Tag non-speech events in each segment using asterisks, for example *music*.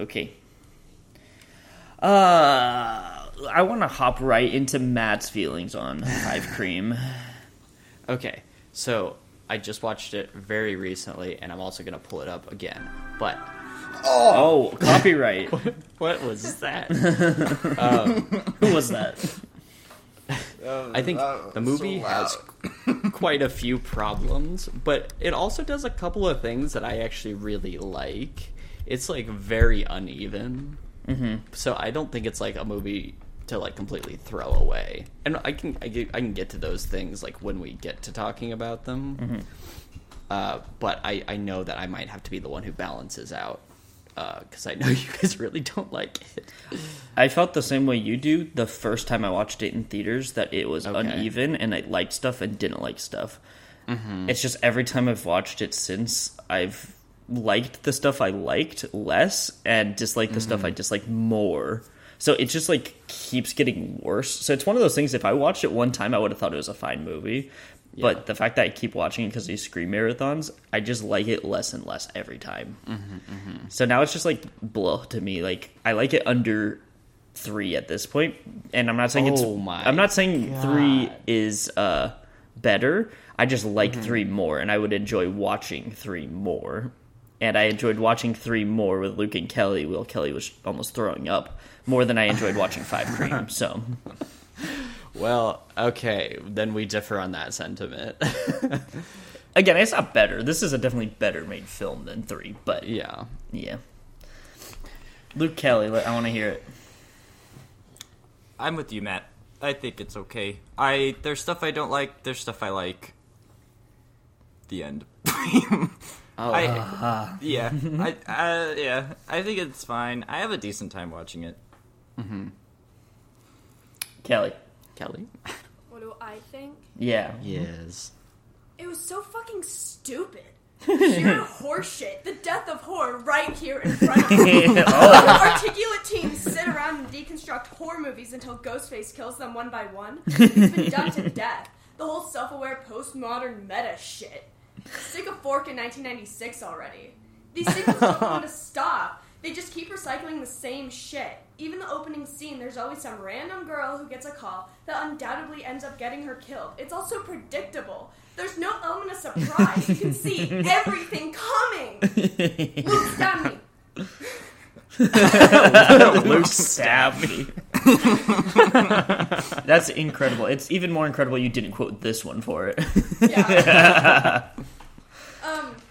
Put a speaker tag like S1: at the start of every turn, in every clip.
S1: Okay. Uh, I want to hop right into Matt's feelings on *sighs* Five Cream.
S2: Okay, so I just watched it very recently, and I'm also gonna pull it up again. But
S1: Oh, copyright. *laughs*
S2: what was that? *laughs*
S1: Who was that? *laughs*
S2: I think the movie has quite a few problems, but it also does a couple of things that I actually really like. It's like very uneven, mm-hmm. so I don't think it's like a movie to like completely throw away. And I can I, get, I can get to those things like when we get to talking about them. Uh, but I I know that I might have to be the one who balances out because I know *laughs* you guys really don't like it.
S1: I felt the same way you do the first time I watched it in theaters that it was
S2: Okay.
S1: uneven and I liked stuff and didn't like stuff. It's just every time I've watched it since, I've liked the stuff I liked less and disliked the stuff I disliked more. So it just like keeps getting worse. So it's one of those things. If I watched it one time, I would have thought it was a fine movie. But the fact that I keep watching it because these Scream marathons, I just like it less and less every time. So now it's just like blah to me. Like I like it under three at this point, and I'm not saying it's.
S2: Oh my
S1: I'm not saying three is uh better. I just like
S2: Mm-hmm.
S1: three more, and I would enjoy watching three more. And I enjoyed watching three more with Luke and Kelly. Will Kelly was almost throwing up more than I enjoyed watching Five *laughs* Cream. So
S2: Well, okay, then we differ on that sentiment. *laughs*
S1: again, it's not better. This is a definitely better made film than three, but
S2: yeah.
S1: yeah. Luke Kelly, I want to hear it.
S3: I'm with you, Matt. I think it's okay. I there's stuff I don't like. There's stuff I like. The end. *laughs*
S2: Oh,
S3: I, yeah, *laughs* I, uh, yeah, I think it's fine. I have a decent time watching it.
S1: Kelly.
S2: Kelly?
S4: What do I think?
S1: Yeah.
S2: Yes.
S4: It was so fucking stupid. *laughs* Sheer horseshit. The death of horror right here in front of *laughs* me. Articulate teams sit around and deconstruct horror movies until Ghostface kills them one by one. It's been done to death. The whole self-aware postmodern meta shit. Stick a fork in 1996 already. These sequels don't want to *laughs* stop. They just keep recycling the same shit. Even the opening scene, there's always some random girl who gets a call that undoubtedly ends up getting her killed. It's also predictable. There's no element of surprise. You can see *laughs* everything coming. Luke, stab me. *laughs*
S1: Luke stab me. That's incredible. It's even more incredible you didn't quote this one for it.
S4: Yeah.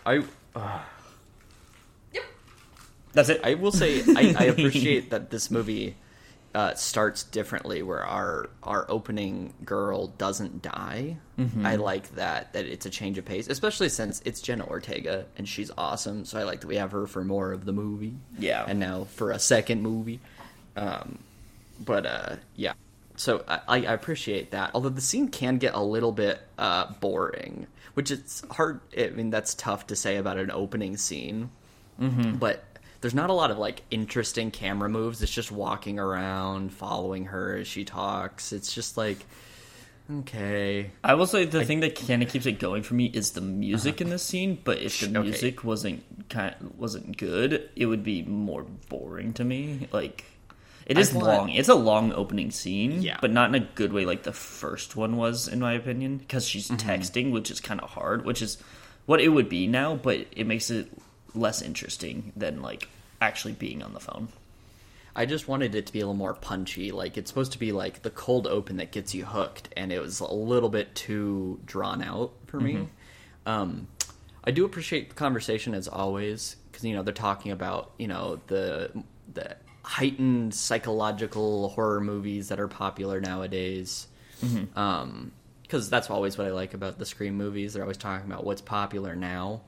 S2: I
S4: Yep.
S1: That's it.
S2: I will say I, I *laughs* appreciate that this movie uh, starts differently, where our our opening girl doesn't die. I like that that it's a change of pace, especially since it's Jenna Ortega and she's awesome. So I like that we have her for more of the movie.
S1: Yeah.
S2: and now for a second movie. Um, but uh, yeah, so I, I appreciate that. Although the scene can get a little bit uh, boring, which it's hard. I mean, that's tough to say about an opening scene but there's not a lot of like interesting camera moves. It's just walking around, following her as she talks. It's just like okay.
S1: I will say the thing that kind of keeps it going for me is the music in this scene. But if the
S2: Okay.
S1: music wasn't kind wasn't good, it would be more boring to me. Like it is
S2: want-
S1: long. It's a long opening scene,
S2: Yeah.
S1: but not in a good way like the first one was, in my opinion. Because she's texting, which is kind of hard, which is what it would be now. But it makes it less interesting than like actually being on the phone.
S2: I just wanted it to be a little more punchy. Like it's supposed to be like the cold open that gets you hooked, and it was a little bit too drawn out for me. Um, I do appreciate the conversation as always because you know they're talking about you know the the heightened psychological horror movies that are popular nowadays. Um, because that's always what I like about the Scream movies. They're always talking about what's popular now.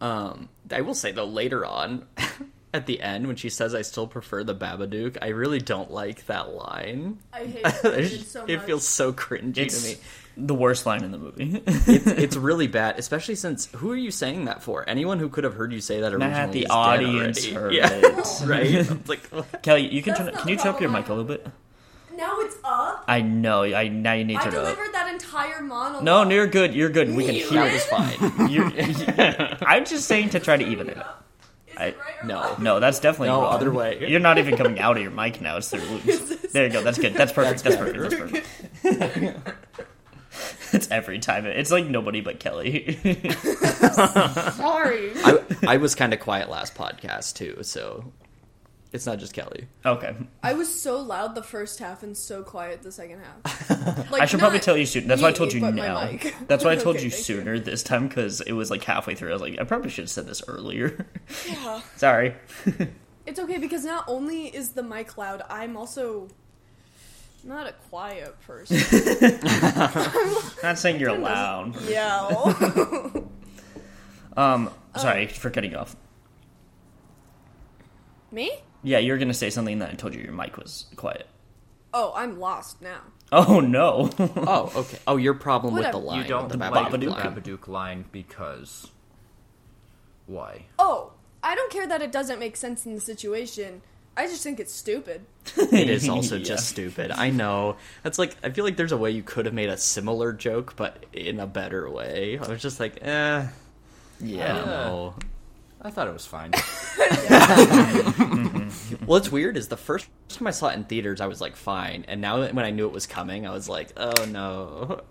S2: Um, I will say though, later on, *laughs* at the end when she says, "I still prefer the Babadook," I really don't like that line.
S4: I *laughs* hate it so much.
S2: it feels so cringy
S1: It's
S2: to me.
S1: The worst line in the movie. *laughs*
S2: It's, *laughs* it's really bad, especially since who are you saying that for? Anyone who could have heard you say that originally,
S1: Matt, the
S2: is
S1: audience
S2: already. *laughs*
S1: heard
S2: yeah,
S1: it.
S2: right. It's like,
S1: Kelly, you can
S4: That's
S1: turn. Can you turn up your mic a little bit?
S4: Now it's up.
S1: I know. I now you need
S4: I
S1: to turn it up.
S4: that entire monologue.
S1: No, no, you're good. You're good. We can hear
S2: that
S1: it.
S2: was fine.
S1: You're, I'm just saying to try to even it up. I,
S4: right or
S2: No.
S1: No, that's definitely
S2: No,
S1: wrong.
S2: other way.
S1: You're not even coming out of your mic now. It's through Luke's. There you go. That's good. That's perfect. That's, perfect. That's perfect. *laughs* it's every time. It's like nobody but Kelly. *laughs*
S4: Sorry.
S2: I, I was kind of quiet last podcast too, so it's not just Kelly.
S1: okay.
S4: I was so loud the first half and so quiet the second half. *laughs* Like,
S1: I should probably tell you soon. That's why I told you now. That's why I told
S4: Okay,
S1: you
S4: thank
S1: sooner this time because it was like halfway through. I was like, I probably should have said this earlier.
S4: Yeah.
S1: Sorry.
S4: It's okay because not only is the mic loud, I'm also not a quiet person. *laughs*
S1: Not saying you're loud.
S4: yeah. *laughs*
S1: Um, sorry for cutting you off.
S4: Me?
S1: Yeah, you were gonna say something that I told you your mic was quiet.
S4: Oh, I'm lost now.
S1: Oh no. *laughs*
S2: Oh, okay. Oh, your problem with the line.
S3: You don't
S2: with the
S3: like
S2: Babadook
S3: the
S1: Babadook
S2: line
S3: because why?
S4: Oh, I don't care that it doesn't make sense in the situation. I just think it's stupid.
S2: It is *laughs* also
S1: Yeah.
S2: just stupid. I know. That's like I feel like there's a way you could have made a similar joke, but in a better way. I was just like, eh, I don't
S1: yeah.
S2: know.
S3: I thought it was fine. *laughs* *laughs*
S2: What's weird is the first time I saw it in theaters, I was like, fine, and now when I knew it was coming, I was like, oh no.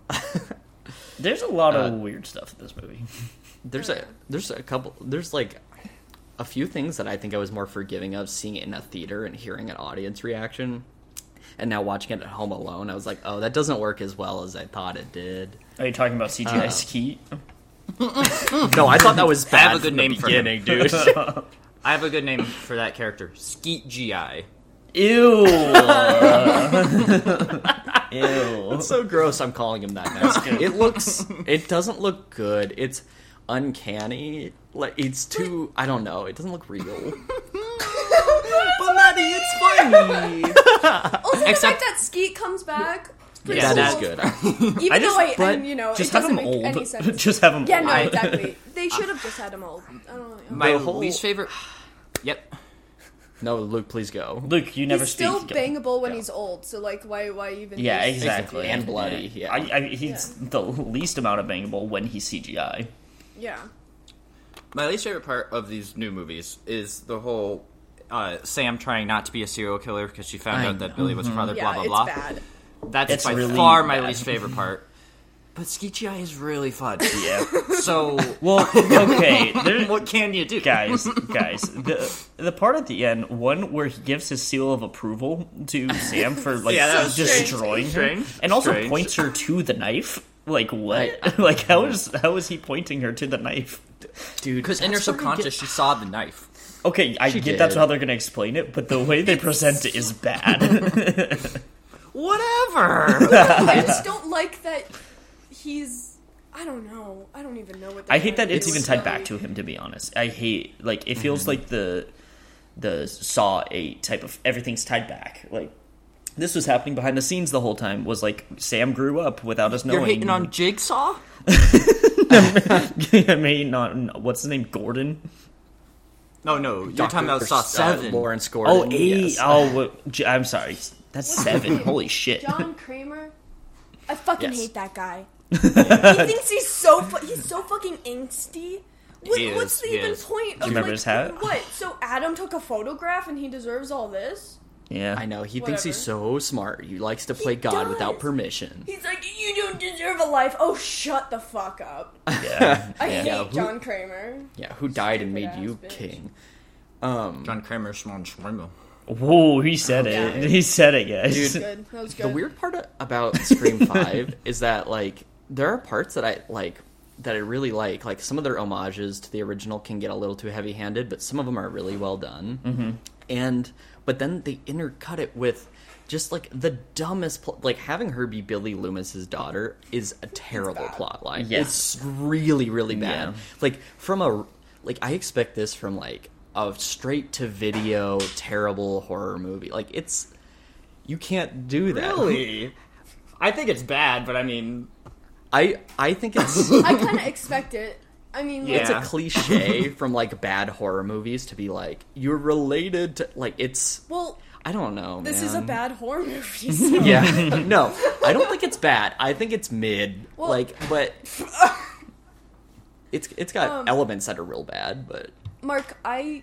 S1: There's a lot of
S2: Uh,
S1: weird stuff in this movie.
S2: there's a there's a couple there's like a few things that I think I was more forgiving of seeing it in a theater and hearing an audience reaction. And now watching it at home alone, I was like, "Oh, that doesn't work as well as I thought it did."
S1: Are you talking about CGI
S2: Uh,
S1: Skeet?
S2: No, I thought that was bad
S3: have a good name for him.
S2: dude. *laughs*
S3: I have a good name for that character. Skeet GI.
S1: Ew. *laughs* Ew.
S2: It's so gross. I'm calling him that now. it looks. It doesn't look good. It's uncanny. Like it's too. I don't know. It doesn't look real. *laughs* but Maddie, it's funny.
S4: Also, the
S3: Except-
S4: fact that Skeet comes back. pretty
S2: yeah,
S4: cool.
S2: that's good. *laughs*
S4: Even
S1: I just-
S4: though I,
S2: but
S4: and, you know,
S1: Just
S4: it
S1: have
S4: doesn't
S1: him
S4: make
S1: old.
S4: any sense. *laughs*
S1: Just have him
S4: yeah,
S1: old.
S4: no, exactly. They should have just had him old. I don't know.
S3: My
S2: The whole-
S3: least favorite. Yep.
S2: No, Luke, please go.
S1: Luke, you never
S4: he's still
S1: speak.
S4: bangable when
S2: Yeah.
S4: he's old. So like, why, why even?
S1: Yeah,
S4: use-
S1: exactly.
S2: And bloody, yeah.
S1: I, I, he's the least amount of bangable when he's CGI.
S4: Yeah.
S3: My least favorite part of these new movies is the whole uh, Sam trying not to be a serial killer because she found
S2: I
S3: out that Billy was her brother.
S4: Yeah,
S3: blah blah
S4: it's
S3: blah.
S4: bad.
S3: That's
S1: It's
S3: by
S1: really
S3: far my least favorite part. But Skeet GI is really fun. *laughs*
S1: Yeah.
S3: So
S1: Well, okay. *laughs* There,
S3: what can you do,
S1: guys, *laughs* guys, the the part at the end, one where he gives his seal of approval to Sam for like
S3: Yeah,
S1: destroying
S3: strange.
S1: her,
S3: Strange.
S1: and also
S3: Strange.
S1: points her to the knife. Like what? *laughs* like how is how is he pointing her to the knife?
S2: Dude,
S3: Because in her
S2: that's where
S3: subconscious, she saw the knife.
S1: Okay, I
S2: She
S1: get that's how they're gonna explain it, but the way they present it is bad. *laughs*
S3: Whatever. *laughs*
S4: I just don't like that he's. I don't know. I don't even know what.
S1: I hate that it's even tied back to him. To be honest, I hate like it feels
S2: Mm-hmm.
S1: like the the Saw Eight type of everything's tied back. Like this was happening behind the scenes the whole time. Was like Sam grew up without us knowing. *laughs*
S3: You're hating on Jigsaw?
S1: I mean, not what's his name, Gordon.
S3: No, no. You're
S2: Dr.
S3: talking about Saw
S2: uh,
S3: Seven.
S2: Lawrence Gordon.
S1: Oh, eight.
S2: yes.
S1: Oh, what- J- I'm sorry. That's
S4: What's
S1: seven. Holy shit.
S4: John Kramer. I fucking
S2: Yes.
S4: hate that guy. *laughs* he thinks he's so fu- he's so fucking angsty. What,
S3: He is,
S4: what's the
S3: he
S4: even
S3: is.
S4: point? Of,
S1: remember
S4: like,
S1: his hat?
S4: What? So Adam took a photograph and he deserves all this?
S1: Yeah.
S2: I know. He thinks he's so smart. He likes to play God
S4: does.
S2: without permission.
S4: He's like, you don't deserve a life. Oh, shut the fuck up. *laughs*
S1: Yeah.
S4: I
S1: yeah.
S4: hate
S2: Yeah, who-
S4: John Kramer.
S2: Yeah, who died and made you
S4: bitch.
S2: king? Um,
S3: John Kramer, Swan Schwimmer.
S1: Whoa, he said
S4: Yeah.
S1: it. He said it, guys.
S2: Dude.
S4: Good. That was good.
S2: the weird part about Scream *laughs* Five is that like there are parts that I like that I really like. Like some of their homages to the original can get a little too heavy-handed, but some of them are really well done. Mm-hmm. And but then they intercut it with just like the dumbest pl- like having her be Billy Loomis's daughter is a terrible
S4: bad.
S2: plot line.
S1: Yes.
S2: It's really really bad.
S1: Yeah.
S2: Like from a like I expect this from like a straight to video terrible horror movie. Like it's you can't do that.
S3: Really? *laughs* I think it's bad, but I mean,
S2: I I think it's *laughs*
S4: I *laughs* kind of expect it. I mean, like,
S2: it's a cliche *laughs* from like bad horror movies to be like you're related to like it's
S4: well,
S2: I don't know.
S4: this is a bad horror movie. *laughs* So.
S2: Yeah. *laughs* no, I don't think it's bad. I think it's mid.
S4: Well-
S2: like, but it's it's got
S4: Um,
S2: elements that are real bad. But
S4: Mark, I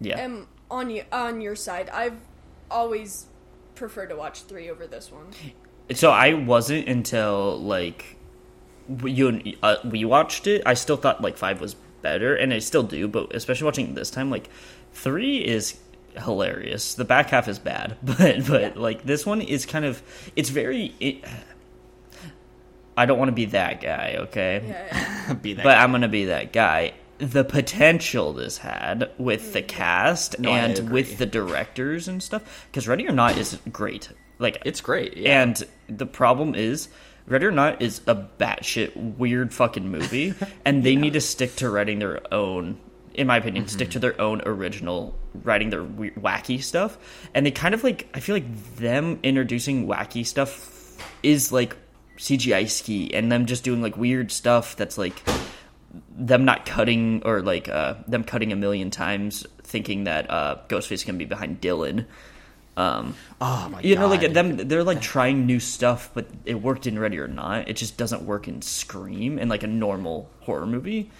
S1: Yeah.
S4: am on you on your side. I've always preferred to watch three over this one.
S1: So I wasn't until like you uh, we watched it. I still thought like five was better, and I still do. But especially watching this time, like three is hilarious. The back half is bad, *laughs* but but
S4: Yeah.
S1: like this one is kind of it's very. It, I don't want to be that guy, okay?
S4: Yeah, yeah. *laughs*
S2: Be that
S1: but I'm gonna be that guy. The potential this had with the cast
S2: No,
S1: and with the directors and stuff, because Ready or Not is great. Like
S2: it's great. Yeah.
S1: and the problem is, Ready or Not is a batshit weird fucking movie, *laughs* and they need to stick to writing their own. In my opinion, stick to their own original writing their weird, wacky stuff, and they kind of like. I feel like them introducing wacky stuff is like CGI ski, and them just doing like weird stuff that's like them not cutting or like uh, them cutting a million times, thinking that uh, Ghostface can be behind Dylan. Um,
S2: oh my
S1: you
S2: god.
S1: know, like them, they're like trying new stuff, but it worked in Ready or Not. It just doesn't work in Scream and like a normal horror movie.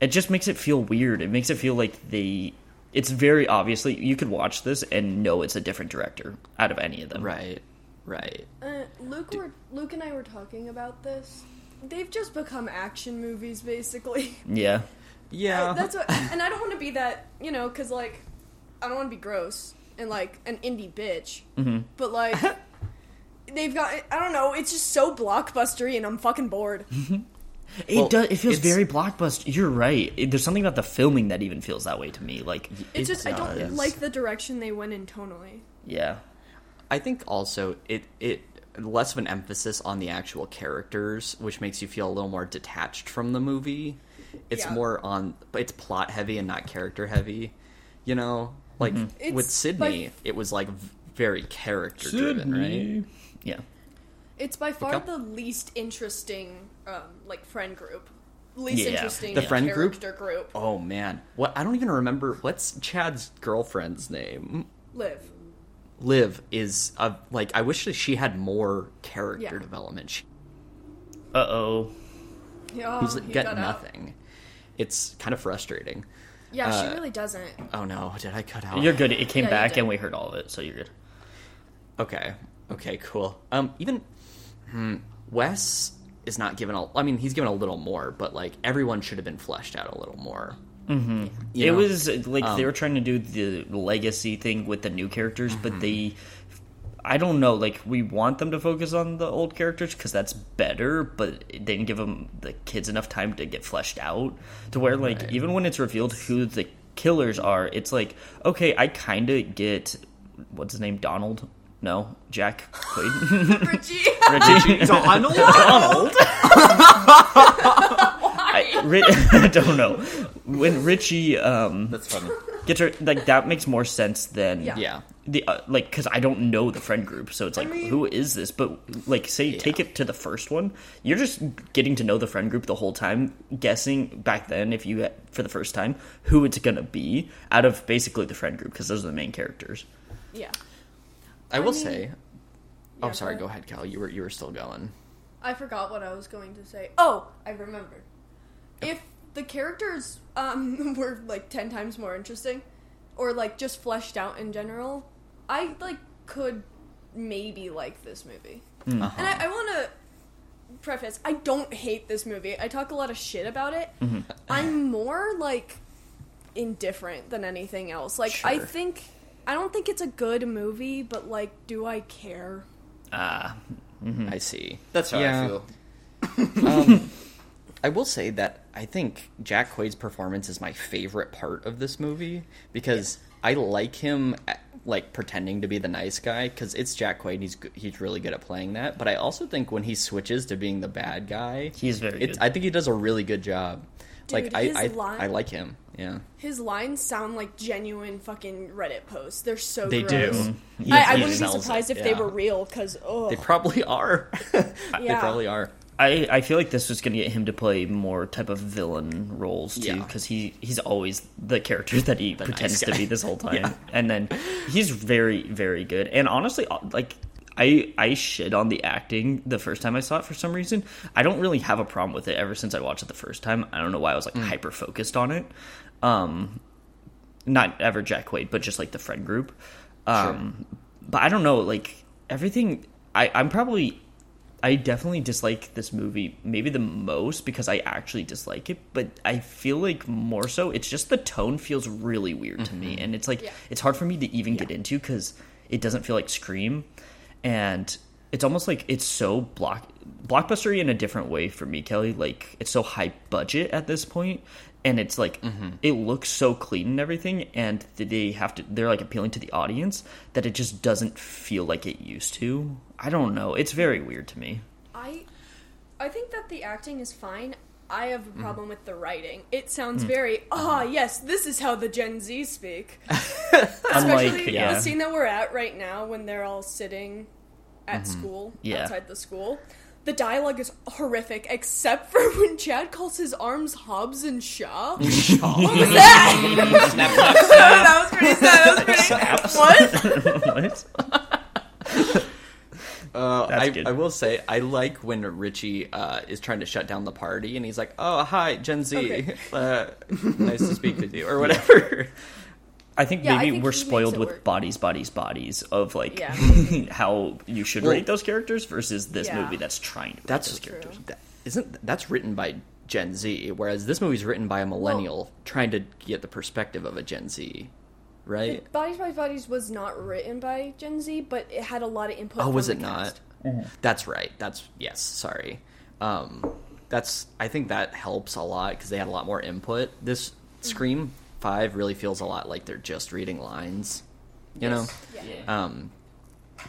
S1: It just makes it feel weird. It makes it feel like they. It's very obviously you could watch this and know it's a different director out of any of them.
S2: Right. Right.
S4: Uh, Luke, were, Luke and I were talking about this. They've just become action movies, basically. *laughs*
S1: Yeah.
S2: Yeah.
S4: That's what, and I don't want to be that, you know, because like, I don't want to be gross and like an indie bitch.
S1: hmm
S4: But like, *laughs* they've got, I don't know, it's just so blockbustery, and I'm fucking bored. *laughs*
S1: It
S2: Well,
S1: does. It feels very blockbuster. You're right. It- there's something about the filming that even feels that way to me. Like,
S4: It's
S2: It
S4: just I don't like the direction they went in tonally.
S1: yeah,
S2: I think also it it less of an emphasis on the actual characters, which makes you feel a little more detached from the movie. It's
S4: Yeah.
S2: more on it's plot heavy and not character heavy. You know, like
S4: It's
S2: with Sidney,
S4: like-
S2: it was like very character driven, right?
S1: yeah.
S4: It's by far the least interesting, um, like friend group. Least
S1: Yeah.
S4: interesting
S2: The friend group?
S4: character group.
S2: Oh man, what I don't even remember what's Chad's girlfriend's name.
S4: Live.
S2: Liv is a, like I wish that she had more character
S4: Yeah.
S2: development. She,
S1: Uh oh.
S4: Yeah,
S2: he's
S4: Oh, he
S2: got
S4: got out.
S2: nothing. It's kind of frustrating.
S4: Yeah,
S2: Uh,
S4: she really doesn't.
S2: Oh no, did I cut out?
S1: You're good. It came
S4: Yeah,
S1: back and we heard all of it, so you're good.
S2: Okay. Okay, cool. Um, even hmm, Wes is not given a. I mean, he's given a little more, but like everyone should have been fleshed out a little more. Mm-hmm.
S1: it was uh, like
S2: um,
S1: they were trying to do the legacy thing with the new characters,
S2: Mm-hmm.
S1: but they. I don't know. Like we want them to focus on the old characters because that's better, but they didn't give them the kids enough time to get fleshed out to where like
S2: Right.
S1: even when it's revealed who the killers are, it's like okay, I kind of get what's his name, Donald. No, Jack Quaid. *laughs* *laughs*
S4: Richie.
S1: Richie.
S3: Donald? *laughs*
S1: Donald. I, Ri- I don't know. When Richie um,
S2: That's funny.
S1: Gets her, like that makes more sense than
S4: Yeah.
S2: yeah.
S1: the uh, like because I don't know the friend group, so it's like
S4: mean-
S1: who is this? But like say take it to the first one, you're just getting to know the friend group the whole time, guessing back then if you for the first time who it's gonna be out of basically the friend group because those are the main characters.
S4: yeah.
S2: I will
S4: mean-
S2: say. Oh,
S4: Yeah,
S2: sorry.
S4: go
S2: Go ahead, Cal. You were you were still going.
S4: I forgot what I was going to say. Oh, I remembered. If the characters um *laughs* were like ten times more interesting, or like just fleshed out in general, I like could maybe like this movie.
S2: Uh-huh.
S4: And I, I want to preface: I don't hate this movie. I talk a lot of shit about it. I'm more like indifferent than anything else. Like I think I don't think it's a good movie, but like, do I care?
S1: Ah,
S2: I see.
S3: That's how
S2: Yeah.
S3: I feel. *laughs*
S2: um, I will say that I think Jack Quaid's performance is my favorite part of this movie because I like him uh, like pretending to be the nice guy because it's Jack Quaid. He's he's really good at playing that. But I also think when he switches to being the bad guy,
S1: He's very
S2: it's,
S1: good.
S2: I think he does a really good job. like I,
S4: his
S2: I,
S4: line-
S2: I like him. Yeah,
S4: His lines sound like genuine fucking Reddit posts. They're so
S2: they
S4: gross.
S2: do. He-
S4: I, I wouldn't be
S2: sells it,
S4: surprised if they were real because oh
S2: They probably are. *laughs* they probably are.
S1: I, I feel like this was going to get him to play more type of villain roles too
S2: Yeah.
S1: because he he's always the character *laughs* that he pretends
S2: nice
S1: to be this whole *laughs* time
S2: Yeah.
S1: and then he's very very good and honestly uh, like I I shit on the acting the first time I saw it for some reason I don't really have a problem with it ever since I watched it the first time I don't know why I was like
S2: Mm.
S1: hyper focused on it um not ever Jack Quaid, but just like the friend group. Um, But I don't know, like everything. I I'm probably. I definitely dislike this movie, maybe the most because I actually dislike it. But I feel like more so, it's just the tone feels really weird to me, mm-hmm. and it's like
S4: Yeah.
S1: it's hard for me to even get into because it doesn't feel like Scream, and it's almost like it's so block blockbustery in a different way for me, Kelly. Like it's so high budget at this point, and it's like it looks so clean and everything, and they have to they're like appealing to the audience that it just doesn't feel like it used to. I don't know. It's very weird to me.
S4: I I think that the acting is fine. I have a
S1: Mm.
S4: problem with the writing. It sounds very ah yes, this is how the Gen Z speak. *laughs*
S1: Unlike
S4: Especially
S1: yeah,
S4: the scene that we're at right now when they're all sitting at school
S1: Mm-hmm. Yeah.
S4: outside the school. The dialogue is horrific, except for *laughs* when Chad calls his arms Hobbs and Shaw. *laughs* what was that? *laughs*
S3: Snap, snap, snap.
S4: that was pretty sad. That was pretty. What?
S1: what?
S2: Uh, I. I will say I like when Richie uh, is trying to shut down the party and he's like, "Oh, hi, Gen Z.
S4: Okay.
S2: Uh, nice to speak with you," or whatever.
S1: I think
S4: Yeah, I
S1: maybe
S4: think
S1: we're spoiled with
S4: work.
S1: bodies, bodies, bodies of like
S4: Yeah. *laughs*
S1: how you should
S2: Well-
S1: rate those characters versus this
S4: Yeah.
S1: movie that's trying to rate
S2: That's
S1: those characters.
S2: that, isn't that's written by Gen Z, whereas this movie's written by a millennial trying to get the perspective of a Gen Z, right?
S4: Bodies by Bodies was not written by Gen Z, but it had a lot of input.
S2: Oh, was it
S4: the
S2: not?
S4: cast.
S2: That's right. That's yes. Sorry. Um, that's I think that helps a lot because they had a lot more input. This Scream Five really feels a lot like they're just reading lines. You know,
S4: Yeah.
S2: um,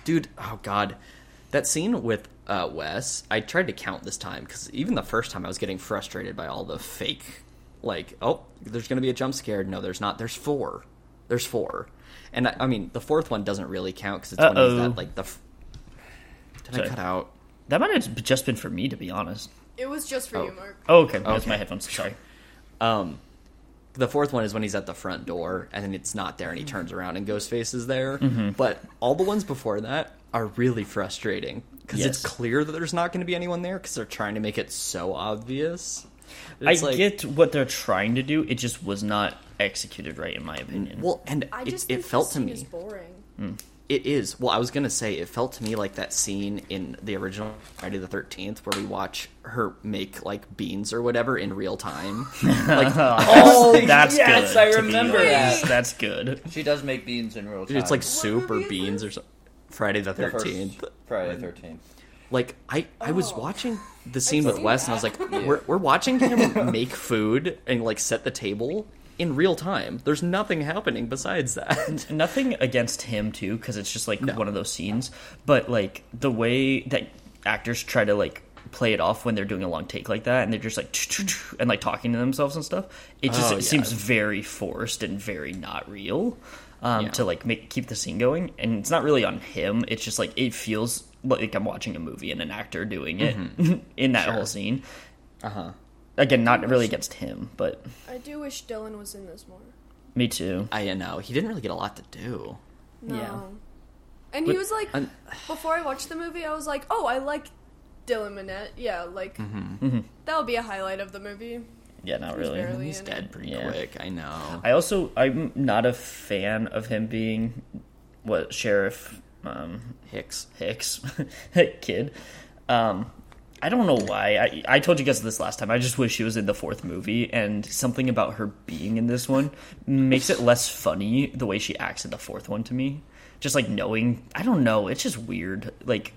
S2: dude. Oh god, that scene with uh, Wes. I tried to count this time because even the first time I was getting frustrated by all the fake. Like, oh, there's going to be a jump scare. No, there's not. There's four. There's four. And I, I mean, the fourth one doesn't really count because it's when he's
S1: Uh-oh.
S2: at like the. F- Did
S1: Sorry.
S2: I cut out?
S1: That might have just been for me, to be honest.
S4: It was just for
S2: Oh.
S4: you, Mark.
S1: Oh, okay, that's
S2: Okay.
S1: my headphones. Sorry.
S2: Um, the fourth one is when he's at the front door and then it's not there and he turns around and Ghostface is there.
S1: Mm-hmm.
S2: But all the ones before that are really frustrating because it's clear that there's not going to be anyone there because they're trying to make it so obvious.
S1: I
S2: like-
S1: get what they're trying to do. It just was not executed right, in my opinion.
S2: Well, and
S4: I
S2: it,
S4: just
S2: it
S4: think
S2: felt to me.
S4: is boring.
S2: It is. Well, I was gonna say it felt to me like that scene in the original Friday the Thirteenth where we watch her make like beans or whatever in real time. like, *laughs*
S1: oh, that's
S3: yes,
S1: good.
S3: I
S1: to be
S3: remember
S1: honest.
S3: that.
S1: That's good.
S3: She does make beans in real time.
S2: it's like soup or beans or something. Friday the
S3: The
S2: Thirteenth.
S3: Friday the Thirteenth.
S2: Like I, I was
S4: Oh.
S2: watching the scene with
S4: seen
S2: Wes, and I was
S4: that.
S2: like, we're we're watching him *laughs* make food and like set the table in real time. There's nothing happening besides that.
S1: Nothing against him too, because it's just like
S2: No.
S1: one of those scenes. But like the way that actors try to like play it off when they're doing a long take like that, and they're just like and like talking to themselves and stuff. It just
S2: Oh,
S1: it
S2: yeah.
S1: seems very forced and very not real. Um,
S2: Yeah.
S1: To like make keep the scene going, and it's not really on him. It's just like it feels like I'm watching a movie and an actor doing it *laughs* in that whole scene.
S2: Uh huh.
S1: Again, not really against him, but
S4: I do wish Dylan was in this more.
S1: me too.
S2: I know he didn't really get a lot to do.
S4: No.
S1: Yeah.
S4: And
S1: But-
S4: he was like,
S2: Un-
S4: before I watched the movie, I was like, oh, I like Dylan Minnette. Yeah, like, that'll be a highlight of the movie.
S1: Yeah, not really.
S4: barely-
S2: He's
S4: in
S2: dead
S4: it.
S2: pretty
S1: Yeah.
S2: quick. I know.
S1: I also I'm not a fan of him being what sheriff um,
S2: Hicks.
S1: Hicks *laughs* kid. Um, I don't know why. I I told you guys this last time. I just wish she was in the fourth movie, and something about her being in this one makes it less funny the way she acts in the fourth one to me. Just like knowing, I don't know. It's just weird. Like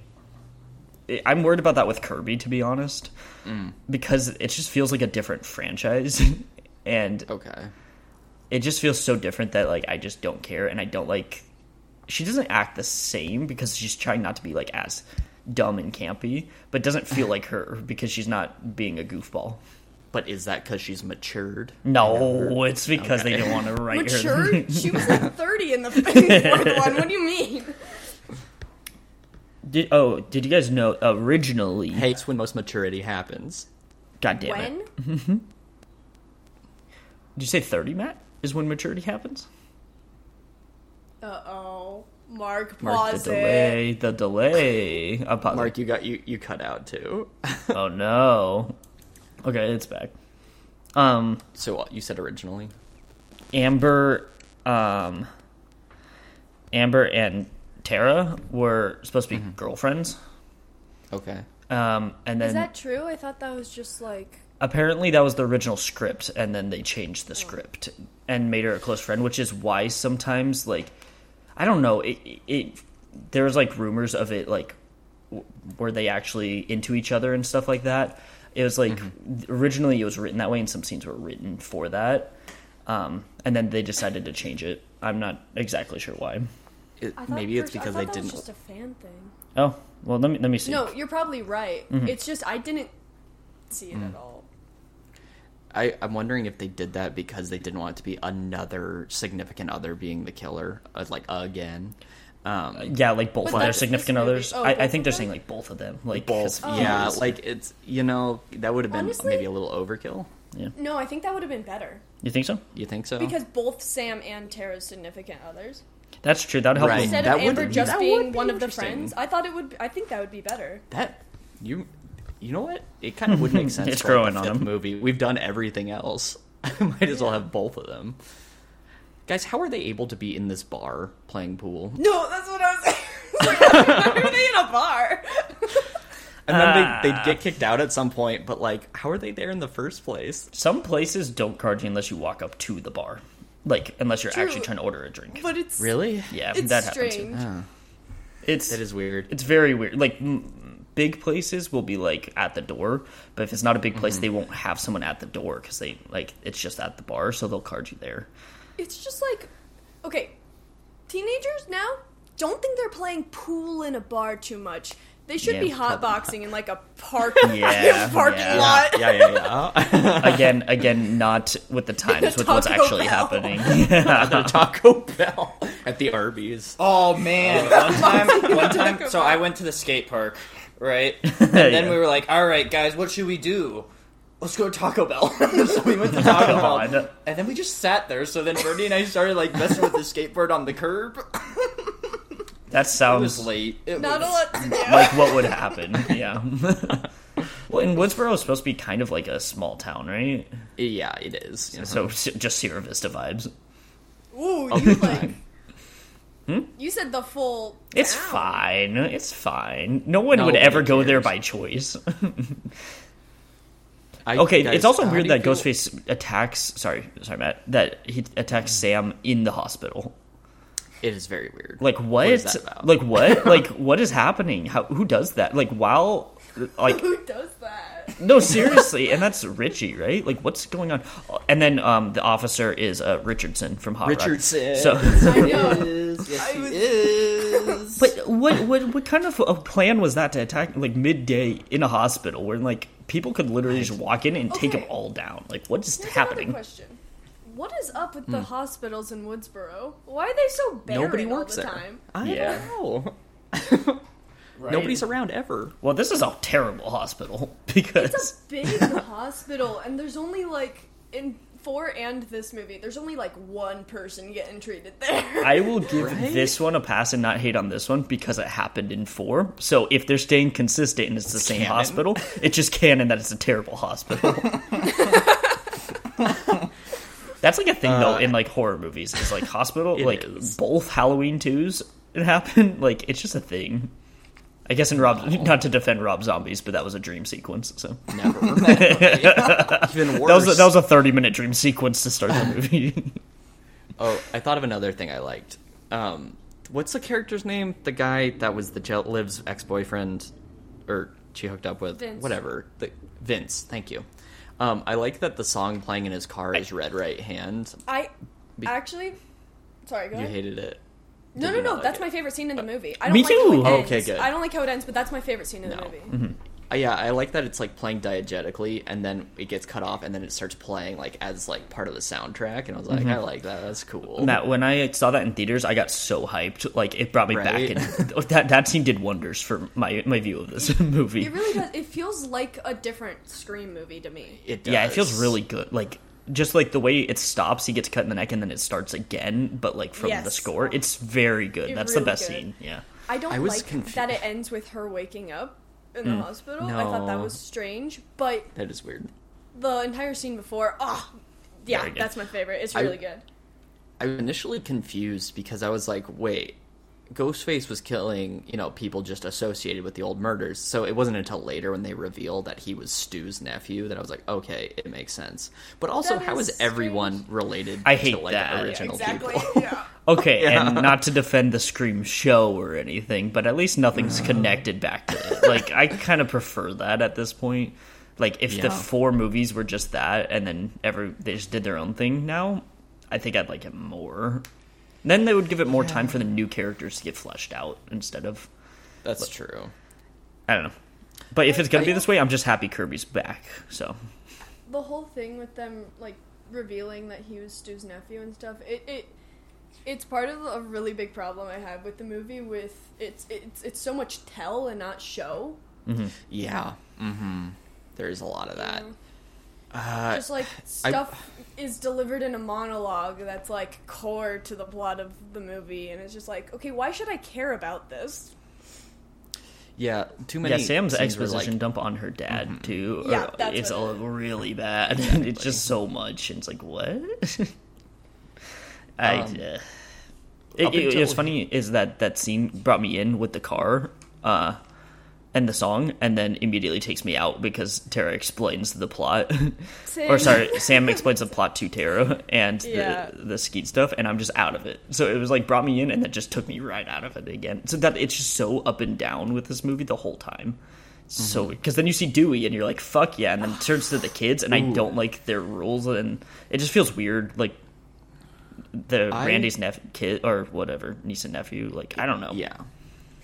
S1: I'm worried about that with Kirby, to be honest, mm. because it just feels like a different franchise, *laughs* and
S2: Okay.
S1: it just feels so different that like I just don't care and I don't like she doesn't act the same because she's trying not to be like as dumb and campy, but doesn't feel like her because she's not being a goofball.
S2: But is that because she's matured?
S1: No, it's because they
S2: Okay.
S1: don't want to write her.
S4: Mature? *laughs* she was like 30 in the fourth one. What do you mean?
S1: Did, oh, did you guys know originally?
S2: Hey, it's when most maturity happens.
S1: God damn
S4: when?
S1: it! Did you say thirty, Matt? Is when maturity happens?
S4: Uh oh. Mark,
S2: Mark,
S4: pause
S1: The
S4: it.
S1: delay, the delay. I'm pausing.
S2: Mark, you got you you cut out too. *laughs*
S1: Oh no. Okay, it's back. Um,
S2: so what you said originally?
S1: Amber um, Amber and Tara were supposed to be girlfriends.
S2: Okay.
S1: Um, and then
S4: Is that true? I thought that was just like.
S1: apparently that was the original script, and then they changed the script and made her a close friend, which is why sometimes like I don't know it. it, it there was like rumors of it like w- were they actually into each other and stuff like that. It was like originally it was written that way, and some scenes were written for that. Um, and then they decided to change it. I'm not exactly sure why.
S2: It- maybe it's
S4: first- I
S2: because
S4: thought
S2: they
S4: that
S2: didn't.
S4: Was just a fan thing.
S1: Oh well, let me let me see.
S4: No, you're probably right.
S1: Mm-hmm.
S4: It's just I didn't see it
S1: Mm.
S4: at all.
S2: I, I'm wondering if they did that because they didn't want it to be another significant other being the killer, uh, like again. Um,
S1: Yeah, like both of their significant others.
S4: Oh,
S1: I, I think they're saying like both of them. Like
S2: both,
S1: 'cause-
S2: yeah,
S4: Oh.
S2: like it's you know that would have been
S4: Honestly-
S2: maybe a little overkill. Yeah.
S4: No, I think that would have been better
S1: You think so?
S2: You think so?
S4: because both Sam and Tara's significant others.
S1: That's true. That would help.
S2: Right.
S4: Instead
S2: That
S4: of
S2: would-
S4: Amber just
S2: that
S4: being
S2: be
S4: one of the friends, I thought it would. I think that would be better.
S2: that you you know what? It kind of would make *laughs* sense.
S1: It's
S2: for, like,
S1: growing on
S2: fifth
S1: 'em.
S2: Movie. We've done everything else. *laughs* I might as well have both of them. Guys, how are they able to be in this bar playing pool?
S4: No, that's what I was *laughs* saying. Why are they in a bar?
S2: And then
S1: Ah.
S2: they, they'd get kicked out at some point, but like, how are they there in the first place?
S1: Some places don't card you unless you walk up to the bar, like unless you're
S4: True.
S1: actually trying to order a drink.
S4: But it's
S2: Really?
S1: Yeah,
S4: it's
S1: that happens.
S4: strange.
S1: It's
S2: That is weird.
S1: it's very weird. Like m- big places will be like at the door, but if it's not a big
S2: Mm-hmm.
S1: place, they won't have someone at the door because they like it's just at the bar, so they'll card you there.
S4: It's just like, okay, teenagers now don't think they're playing pool in a bar too much. They should
S1: Yeah,
S4: be
S1: probably.
S4: hotboxing in like a *laughs* park
S1: Yeah, *laughs*
S4: parking
S1: yeah.
S4: lot.
S2: yeah, yeah, yeah. *laughs*
S1: Again, again, not with the times, with what's actually
S4: Bell.
S1: happening.
S2: the Taco Bell at the Arby's.
S3: Oh man, one time, one time. So I went to the skate park, right? *laughs* And then
S1: Yeah.
S3: we were like, "All right, guys, what should we do? Let's go to Taco Bell." *laughs* so we went to Taco Bell,
S1: on.
S3: and then we just sat there. So then Bernie and I started like messing with the skateboard on the curb. *laughs*
S1: That
S3: It
S1: sounds
S3: was late. It
S4: Not a lot to do.
S1: like what would happen. Yeah. well, and Woodsboro is supposed to be kind of like a small town, right?
S2: Yeah, it is.
S1: So s- just Sierra Vista vibes.
S4: Ooh,
S2: Oh,
S4: you
S2: big
S4: like.
S2: Time.
S4: You said the full.
S1: It's
S4: town.
S1: fine. It's fine. No one would
S2: Nobody
S1: ever go there by choice.
S2: I-
S1: okay,
S2: guys,
S1: it's also weird that
S2: feel-
S1: Ghostface attacks. Sorry, sorry, Matt. That he attacks Sam in the hospital.
S2: It is very weird.
S1: Like what?
S2: is that about?
S1: Like what? *laughs* like what is happening? How? Who does that? Like while like *laughs*
S4: Who does that?
S1: No, seriously, and that's Richie, right? Like, what's going on? And then um, the officer is uh, Richardson from Hot Rod.
S2: Richardson.
S1: So, *laughs*
S4: I know.
S3: Is, *laughs* yes, he
S4: was-
S3: is.
S1: but what what what kind of a plan was that to attack like midday in a hospital where like people could literally just walk in and take them all down? Like, what is
S4: Here's
S1: happening?
S4: question. What is up with
S2: Hmm.
S4: the hospitals in Woodsboro? Why are they so barren
S2: Nobody
S4: all
S2: works
S4: the
S2: there.
S4: time?
S2: I
S1: Yeah.
S2: don't know. *laughs*
S3: Right?
S2: Nobody's around ever.
S1: Well, this is a terrible hospital *laughs* because
S4: It's
S1: because
S4: a big hospital, and there's only like in four and this movie, there's only like one person getting treated there.
S1: I will give *laughs*
S2: Right?
S1: this one a pass and not hate on this one because it happened in four. So if they're staying consistent and it's the same
S2: canon.
S1: hospital, *laughs* it's just canon that it's a terrible hospital. That's like a thing though in uh, like horror movies. It's like hospital,
S2: It
S1: like
S2: is.
S1: both Halloween twos it happened. Like it's just a thing. I guess in Rob, not to defend Rob Zombies, but that was a dream sequence. So
S2: Never. *laughs* Even worse.
S1: that was a, that was a thirty minute dream sequence to start the *laughs* movie.
S2: Oh, I thought of another thing I liked. Um, what's the character's name? The guy that was the Jel- Liv's ex boyfriend, or she hooked up with,
S4: Vince.
S2: whatever. The, Vince, thank you. Um, I like that the song playing in his car is "Red Right Hand."
S4: I actually, sorry, go
S2: You
S4: ahead.
S2: hated it.
S4: No, no, no.
S2: not
S4: That's
S2: like
S4: my favorite scene in the uh, movie. I don't
S1: Me
S4: like
S1: too.
S4: how it oh, ends.
S2: Okay, good.
S4: I don't like how it ends, but that's my favorite scene in the
S2: No.
S4: movie. Mm-hmm.
S2: Uh, yeah, I like that it's like playing diegetically, and then it gets cut off, and then it starts playing like as like part of the soundtrack, and I was like, mm-hmm. I like that. That's cool.
S1: Matt, when I saw that in theaters, I got so hyped. Like it brought me
S2: Right?
S1: back, and *laughs* that that scene did wonders for my my view of this *laughs* movie.
S4: It really does. It feels like a different Scream movie to me.
S2: It does.
S1: Yeah, it feels really good. Like just like the way it stops, he gets cut in the neck, and then it starts again. But like from the score, it's very good.
S4: It
S1: That's the best
S4: good.
S1: scene. Yeah.
S4: I don't
S2: I was
S4: like
S2: confu-
S4: that it ends with her waking up in the mm. hospital. I thought that was strange, but
S2: That is weird.
S4: the entire scene before, oh, yeah, that's my favorite. It's
S2: I-
S4: really good.
S2: I was initially confused because I was like, wait, Ghostface was killing, you know, people just associated with the old murders. So it wasn't until later when they revealed that he was Stu's nephew that I was like, okay, it makes sense. But also,
S4: That
S2: how
S4: is
S2: is everyone related
S1: I hate
S2: to like
S1: that.
S2: original
S4: exactly.
S2: people? *laughs*
S4: Yeah.
S1: Okay,
S2: Yeah.
S1: and not to defend the Scream show or anything, but at least nothing's mm. connected back to it. Like, I kind of prefer that at this point. Like, if the four movies were just that, and then every they just did their own thing now, I think I'd like it more. Then they would give it more time for the new characters to get fleshed out instead of
S2: That's true.
S1: I don't know. But if it's gonna be this way, I'm just happy Kirby's back. So
S4: the whole thing with them like revealing that he was Stu's nephew and stuff, it, it it's part of a really big problem I have with the movie. With it's it's it's so much tell and not show.
S2: Yeah. Mm-hmm. There's a lot of that.
S4: you know?
S2: Uh,
S4: Just like stuff is delivered in a monologue that's like core to the plot of the movie, and it's just like, okay, why should I care about this?
S2: yeah, too many.
S1: yeah, Sam's exposition
S2: like,
S1: dump on her dad too.
S4: Yeah,
S1: uh,
S4: that's
S1: it's all
S4: it is.
S1: really bad. and *laughs* it's just so much, and it's like what? *laughs* I.
S2: Um,
S1: uh, it,
S2: up
S1: it-
S2: until-
S1: it's funny is that that scene brought me in with the car. Uh, and the song, and then immediately takes me out because Tara explains the plot. *laughs* Or sorry, Sam explains the plot to Tara and
S4: Yeah.
S1: the the skeet stuff, and I'm just out of it. So it was like brought me in, and then just took me right out of it again. So that it's just so up and down with this movie the whole time. So
S2: Mm-hmm.
S1: because then you see Dewey, and you're like, "Fuck yeah!" And then it turns to the kids, and I don't like their rules, and it just feels weird. Like the
S2: I-
S1: Randy's nephew, kid, or whatever, niece and nephew. Like I don't know.
S2: Yeah,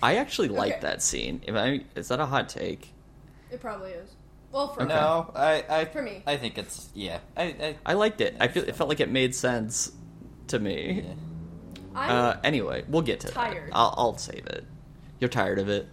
S2: I actually like
S4: Okay.
S2: that scene. If I is that a hot take?
S4: It probably is. Well, for
S3: No, I, I,
S4: For me.
S3: I think it's yeah. I, I,
S2: I liked it. I feel it felt like it made sense to me.
S3: yeah.
S2: Uh, anyway, we'll get to
S4: Tired.
S2: that. I'll, I'll save it. You're tired of it?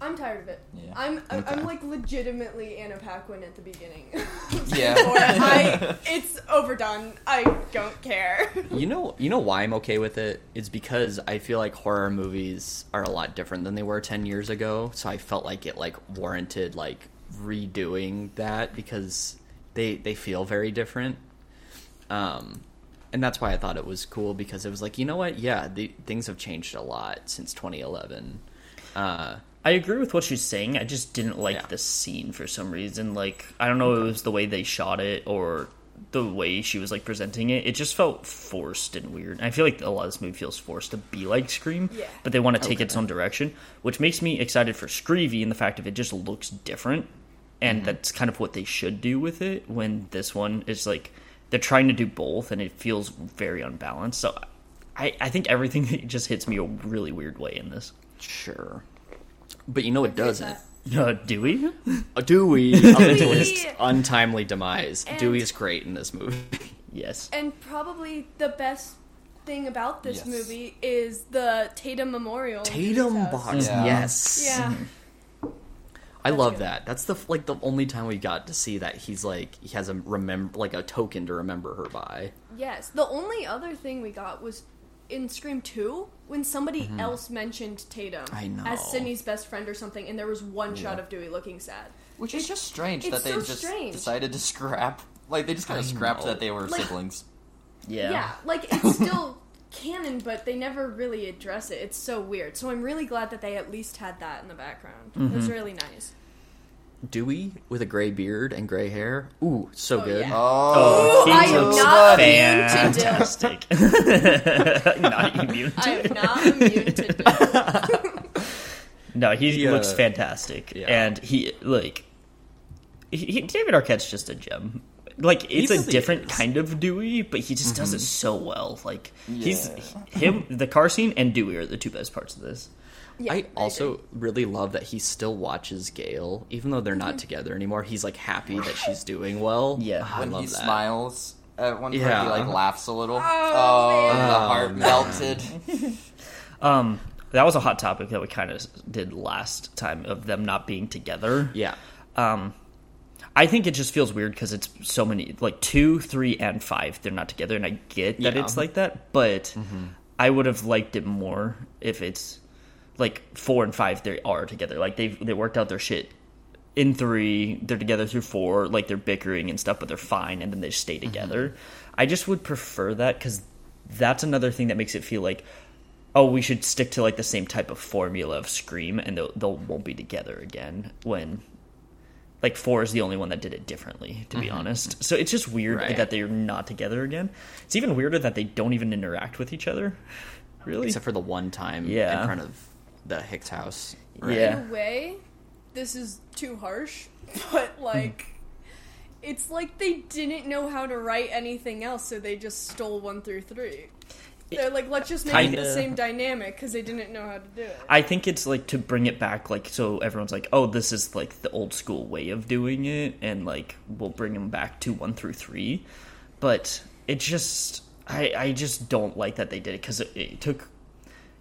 S4: I'm tired of it.
S3: Yeah.
S4: I'm I-
S2: Okay.
S4: I'm like legitimately Anna Paquin at the beginning. *laughs*
S3: Yeah.
S4: I *laughs* it's overdone. I don't care.
S2: You know, you know why I'm okay with it? It's because I feel like horror movies are a lot different than they were ten years ago. So I felt like it like warranted like redoing that because they they feel very different. Um, and that's why I thought it was cool because it was like you know what? Yeah, the, things have changed a lot since 2011. Uh,
S1: I agree with what she's saying. I just didn't like
S2: Yeah.
S1: the scene for some reason. Like I don't know, if it was the way they shot it or the way she was like presenting it. It just felt forced and weird. I feel like a lot of this movie feels forced to be like Scream,
S4: Yeah.
S1: but they want to take
S2: Okay.
S1: its own direction, which makes me excited for Screevy and the fact of it just looks different, and that's kind of what they should do with it. When this one is like they're trying to do both, and it feels very unbalanced. So. I, I think everything *laughs* just hits me a really weird way in this.
S2: sure, but you know it doesn't.
S1: Uh, do we?
S2: Uh, Dewey, up until his
S4: Dewey.
S2: untimely demise,
S4: And-
S2: Dewey is great in this movie. *laughs*
S1: Yes.
S4: and probably the best thing about this
S3: Yes.
S4: movie is the Tatum Memorial.
S2: Tatum box,
S3: Yeah.
S2: yes.
S4: Yeah.
S2: I
S4: That's
S2: love
S4: good.
S2: that. That's the like the only time we got to see that he's like he has a remember like a token to remember her by.
S4: Yes. The only other thing we got was in Scream 2 when somebody else mentioned Tatum
S2: Mm-hmm. I know.
S4: as Sidney's best friend or something, and there was one shot of Dewey looking sad.
S3: Which is just strange
S4: it's
S3: that they
S4: so
S3: just
S4: strange.
S3: decided to scrap. Like they just kind of scrapped
S2: know.
S3: that they were
S4: Like-
S3: siblings.
S1: Yeah.
S4: Yeah, like it's *laughs* still canon, but they never really address it. It's so weird. So I'm really glad that they at least had that in the background.
S2: Mm-hmm.
S4: It's really nice.
S2: Dewey with a gray beard and gray hair. Ooh, so
S4: Oh,
S2: good.
S4: yeah.
S3: Oh,
S4: Ooh, I
S1: he
S4: am
S1: looks *laughs*
S4: not immune to Dill.
S1: fantastic. not immune
S4: I
S1: to.
S4: am not immune to Dill. *laughs*
S1: No, he
S2: He, uh,
S1: looks fantastic,
S2: yeah.
S1: and he like he, he- David Arquette's just a gem. Like it's a different
S2: is.
S1: kind of Dewey, but he just does it so well. Like he's him, the car scene, and Dewey are the two best parts of this.
S4: Yeah,
S2: I
S4: agree.
S2: also really love that he still watches Gale, even though they're
S4: Mm-hmm.
S2: not together anymore. He's like happy that she's doing well. *laughs*
S1: Yeah.
S2: I
S3: when
S2: love
S3: he
S2: that.
S3: smiles at one point,
S2: Yeah.
S3: he like laughs a little.
S4: Oh, man.
S3: the
S2: Oh,
S3: heart
S2: man.
S3: melted. *laughs*
S1: Um, that was a hot topic that we kind of did last time of them not being together.
S2: Yeah,
S1: Um, I think it just feels weird because it's so many, like two, three, and five. They're not together, and I get that
S2: Yeah. Mm-hmm.
S1: it's like that, but I would have liked it more if it's like four and five. They are together, like they they worked out their shit. In three, they're together through four, like they're bickering and stuff, but they're fine, and then they stay
S2: Mm-hmm.
S1: together. I just would prefer that because that's another thing that makes it feel like oh we should stick to like the same type of formula of scream and they'll, they'll won't be together again when like four is the only one that did it differently to be honest so it's just weird
S2: Right.
S1: that they're not together again it's even weirder that they don't even interact with each other really
S2: except for the one time
S1: Yeah.
S2: in front of the Hicks house.
S1: yeah
S4: In a way, this is too harsh, *laughs* but like, it's like they didn't know how to write anything else, so they just stole one through three. They're like, let's just make
S1: Kinda.
S4: the same dynamic because they didn't know how to do it.
S1: I think it's like to bring it back, like so everyone's like, "Oh, this is like the old school way of doing it," and like we'll bring them back to one through three. But it just, I, I just don't like that they did it because it, it took.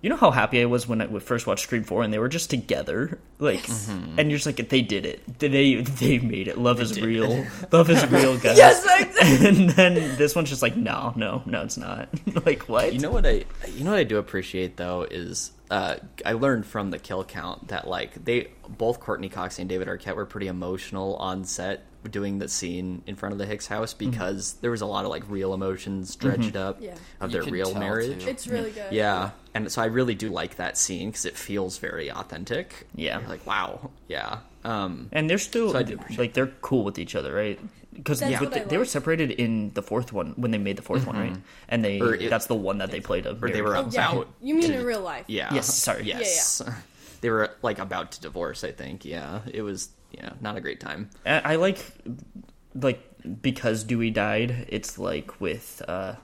S1: You know how happy I was when I first watched Scream Four and they were just together, like, and you're just like, they did it. They they made it. Love is real. Love is real, *laughs* guys.
S4: Yes, exactly. *laughs*
S1: And then this one's just like, no, no, no, it's not. *laughs* like what?
S2: You know what I you know what I do appreciate though is uh, I learned from the kill count that like they both Courteney Cox and David Arquette were pretty emotional on set doing the scene in front of the Hicks house
S1: Mm-hmm.
S2: because there was a lot of like real emotions dredged up
S4: Yeah.
S2: of
S3: You
S2: their real marriage.
S3: too.
S4: It's really good.
S2: Yeah, and so I really do like that scene because it feels very authentic.
S1: Yeah.
S2: You're like wow, yeah. Um,
S1: And they're still
S2: So I do appreciate
S1: like they're cool with each other, right? Because
S4: That's what
S1: they, they were separated in the fourth one when they made the 4th one, right? And they
S2: Or it-
S1: that's the one that they played of.
S2: or they were
S4: Oh, yeah.
S2: about
S4: You mean
S2: to-
S4: in real life?
S2: Yeah.
S1: Yes, sorry.
S2: Yes. *laughs* They were like about to divorce, I think. Yeah. It was yeah, not a great time.
S1: I I like like because Dewey died. It's like with uh,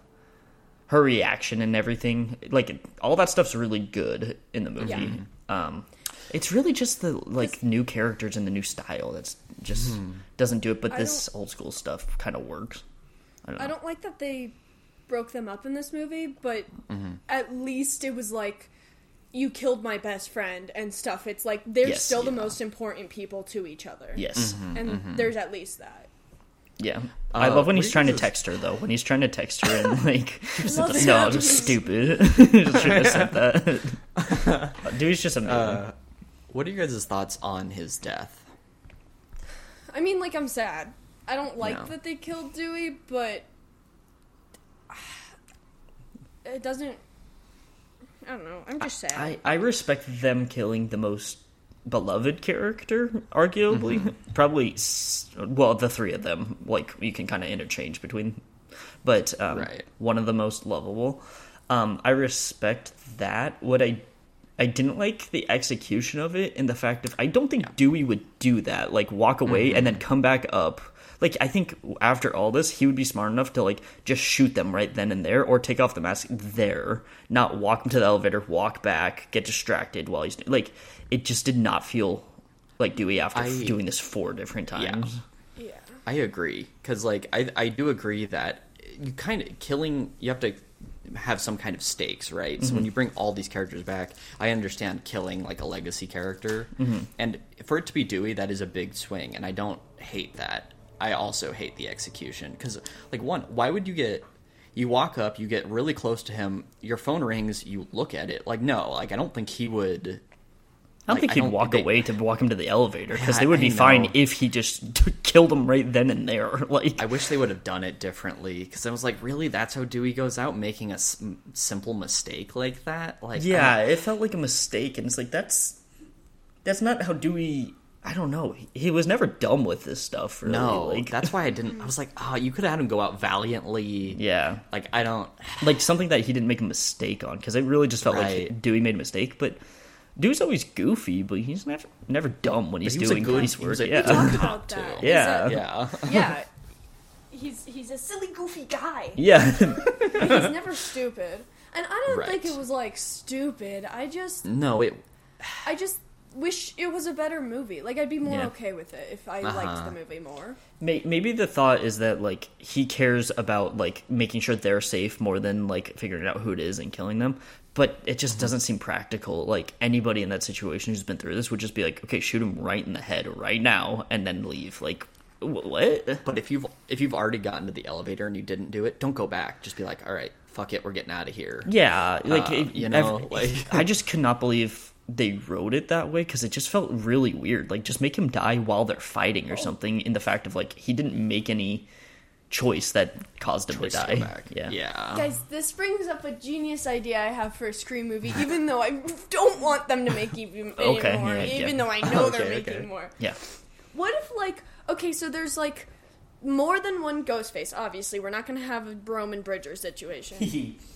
S1: her reaction and everything. Like all that stuff's really good in the movie.
S4: Yeah.
S1: Um, it's really just the like new characters and the new style that's just doesn't do it. But
S4: I
S1: this old school stuff kind of works. I don't.
S4: I don't like that they broke them up in this movie, but
S1: Mm-hmm.
S4: at least it was like you killed my best friend and stuff. It's like they're
S1: Yes,
S4: still the most important people to each other.
S1: Yes.
S4: And there's at least that.
S1: Yeah, I
S2: Uh,
S1: love when he's
S2: do you
S1: trying to text her though. When he's trying to text her and *laughs* like, *laughs*
S4: love it.
S1: no, just stupid. *laughs* just should have said that. Dude's just amazing.
S2: Uh, what are your guys' thoughts on his death?
S4: I mean, like I'm sad. I don't like
S2: No.
S4: that they killed Dewey, but *sighs* it doesn't. I don't know. I'm just sad.
S1: I I respect them killing the most beloved character, arguably.
S2: Mm-hmm.
S1: Probably, well, the three of them. Like you can kind of interchange between, but um,
S2: Right.
S1: one of the most lovable. Um, I respect that. What I I didn't like the execution of it and the fact of I don't think Dewey would do that. Like walk away
S2: Mm-hmm.
S1: and then come back up. Like I think after all this, he would be smart enough to like just shoot them right then and there, or take off the mask there, not walk them to the elevator, walk back, get distracted while he's like. It just did not feel like Dewey after
S2: I-
S1: doing this four different times.
S4: yeah.
S2: I agree because, like, I I do agree that you kind of killing. You have to have some kind of stakes, right? So when mm-hmm. you bring all these characters back, I understand killing like a legacy character, mm-hmm. and for it to be Dewey, that is a big swing, and I don't hate that. I also hate the execution because, like, one, why would you get? You walk up, you get really close to him, your phone rings, you look at it. Like, no, like I don't think he would.
S1: I don't
S2: Like,
S1: think he'd
S2: don't
S1: walk
S2: think-
S1: away to walk him to the elevator because
S2: Yeah,
S1: they would
S2: I
S1: be fine if he just *laughs* killed him right then and there. *laughs* Like
S2: I wish they would have done it differently because I was like, really, that's how Dewey goes out making a s- simple mistake like that. Like,
S1: Yeah, it felt like a mistake, and it's like that's that's not how Dewey. I don't know. He, he was never dumb with this stuff. Really.
S2: no,
S1: like
S2: that's why I didn't. I was like, oh, you could have had him go out valiantly.
S1: yeah,
S2: Like, I don't.
S1: like something that he didn't make a mistake on because it really just felt like
S2: Right.
S1: Dewey made a mistake. But Dewey's always goofy, but he's never never dumb when he's
S2: he
S1: doing
S2: good-
S1: police
S2: he
S1: work.
S2: was a
S1: yeah,
S2: good
S4: Talk about
S2: too.
S4: that. Is
S1: Yeah.
S4: that-
S2: Yeah, *laughs*
S4: yeah. He's he's a silly, goofy guy.
S1: yeah. *laughs*
S4: He's never stupid. And I don't think it was like stupid. I just
S2: no, it.
S4: I just wish it was a better movie. Like I'd be more
S1: Yeah.
S4: okay with it if I
S2: Uh-huh.
S4: liked the movie more.
S1: Maybe the thought is that like he cares about like making sure they're safe more than like figuring out who it is and killing them. But it just doesn't seem practical. Like anybody in that situation who's been through this would just be like, okay, shoot him right in the head right now and then leave. Like what?
S2: But if you've if you've already gotten to the elevator and you didn't do it, don't go back. Just be like, all right, fuck it, we're getting out of here.
S1: Yeah, like
S2: Uh,
S1: it-
S2: you know,
S1: ev- *laughs*
S2: like-
S1: I just could not believe they wrote it that way because it just felt really weird. Like just make him die while they're fighting or oh. something. In the fact of like he didn't make any choice that caused him
S2: Choice
S1: to
S2: to
S1: die.
S2: go back. *laughs*
S1: Yeah.
S2: yeah.
S4: Guys, this brings up a genius idea I have for a Scream movie, even though I don't want them to make even *laughs*
S1: Okay,
S4: anymore,
S1: yeah, yeah.
S4: even though I know *laughs* they're
S2: Okay,
S4: making
S2: okay.
S4: more.
S1: Yeah.
S4: What if, like, okay, so there's like more than one Ghostface. Obviously, we're not gonna have a Roman Bridger situation. *laughs*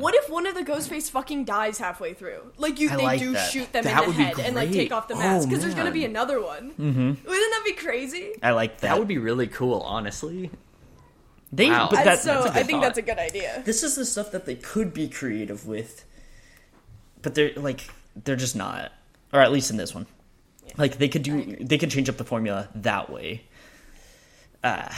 S4: What if one of the Ghostface fucking dies halfway through? Like, you
S1: I
S4: they
S1: like
S4: do
S1: that.
S4: shoot them
S2: That
S4: in the head and like take off the mask
S2: Oh,
S4: because there's gonna be another one. Mm-hmm. Wouldn't that be crazy?
S1: I like that.
S2: That would be really cool, honestly.
S1: they,
S2: Wow.
S1: but
S4: And
S1: that,
S4: so
S2: that's a good
S4: I think
S2: thought.
S4: that's a good idea.
S1: this is the stuff that they could be creative with, but they're like they're just not, or at least in this one. Like they could do, they could change up the formula that way. Uh,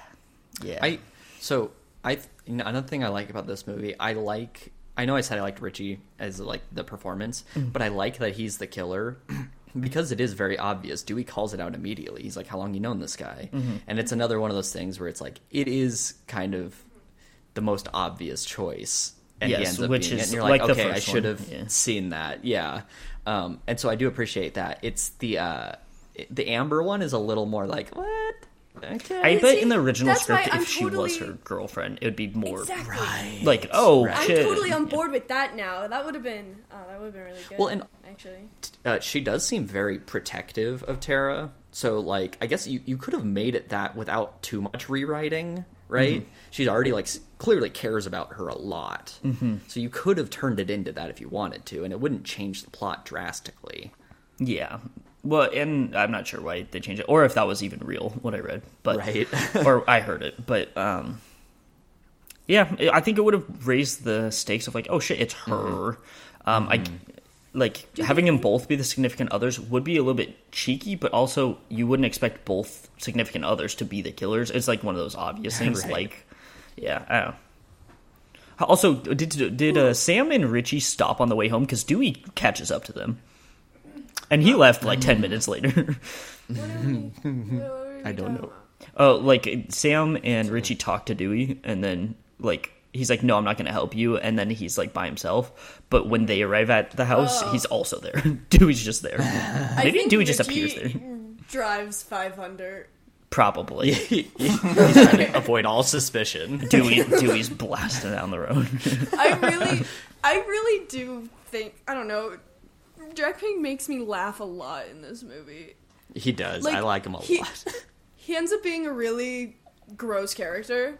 S1: *sighs* yeah.
S2: I so I you know, another thing I like about this movie, I like. I know I said I liked Richie as like the performance, but I like that he's the killer *clears throat* because it is very obvious. Dewey calls it out immediately. He's like, "How long you known this guy?" And it's another one of those things where it's like it is kind of the most obvious choice, and
S1: Yes, which
S2: it.
S1: is
S2: And you're
S1: like
S2: like, okay, I should have
S1: yeah.
S2: seen that. Yeah, um, and so I do appreciate that. It's the uh, the Amber one is a little more like what. Okay.
S1: I bet in the original script, if
S4: I'm
S1: she was her girlfriend, it would be more
S4: Exactly.
S1: like, oh
S4: I'm totally on board with that now. That would have been oh, that would have been really good.
S2: Well, and-
S4: actually,
S2: uh, she does seem very protective of Tara. So, like, I guess you, you could have made it that without too much rewriting, right?
S1: Mm-hmm.
S2: She's already, like, clearly cares about her a lot. Mm-hmm. So you could have turned it into that if you wanted to, and it wouldn't change the plot drastically.
S1: Yeah. Well, and I'm not sure why they changed it, or if that was even real, what I read, but
S2: Right. *laughs*
S1: or I heard it, but um, yeah, I think it would have raised the stakes of like, oh shit, it's her. Um, I like having them both be the significant others would be a little bit cheeky, but also you wouldn't expect both significant others to be the killers. It's like one of those obvious *laughs* things,
S2: Right.
S1: like yeah, I don't know. Also, did did uh, Sam and Richie stop on the way home? Because Dewey catches up to them, and he left like ten mm-hmm. minutes later. *laughs*
S2: I don't know.
S1: Oh, like Sam and Richie talk to Dewey, and then like he's like, "No, I'm not going to help you," and then he's like by himself. But when they arrive at the house, oh. he's also there. *laughs* Dewey's just there. *laughs* Maybe
S4: think
S1: Dewey just appears there.
S4: Drives 500.
S1: Probably.
S2: He's trying to avoid all suspicion.
S1: Dewey Dewey's blasting down the road.
S4: I really, I really do think I don't know. Jack Pink makes me laugh a lot in this movie.
S2: He does. I like him a
S4: he,
S2: lot. *laughs*
S4: He ends up being a really gross character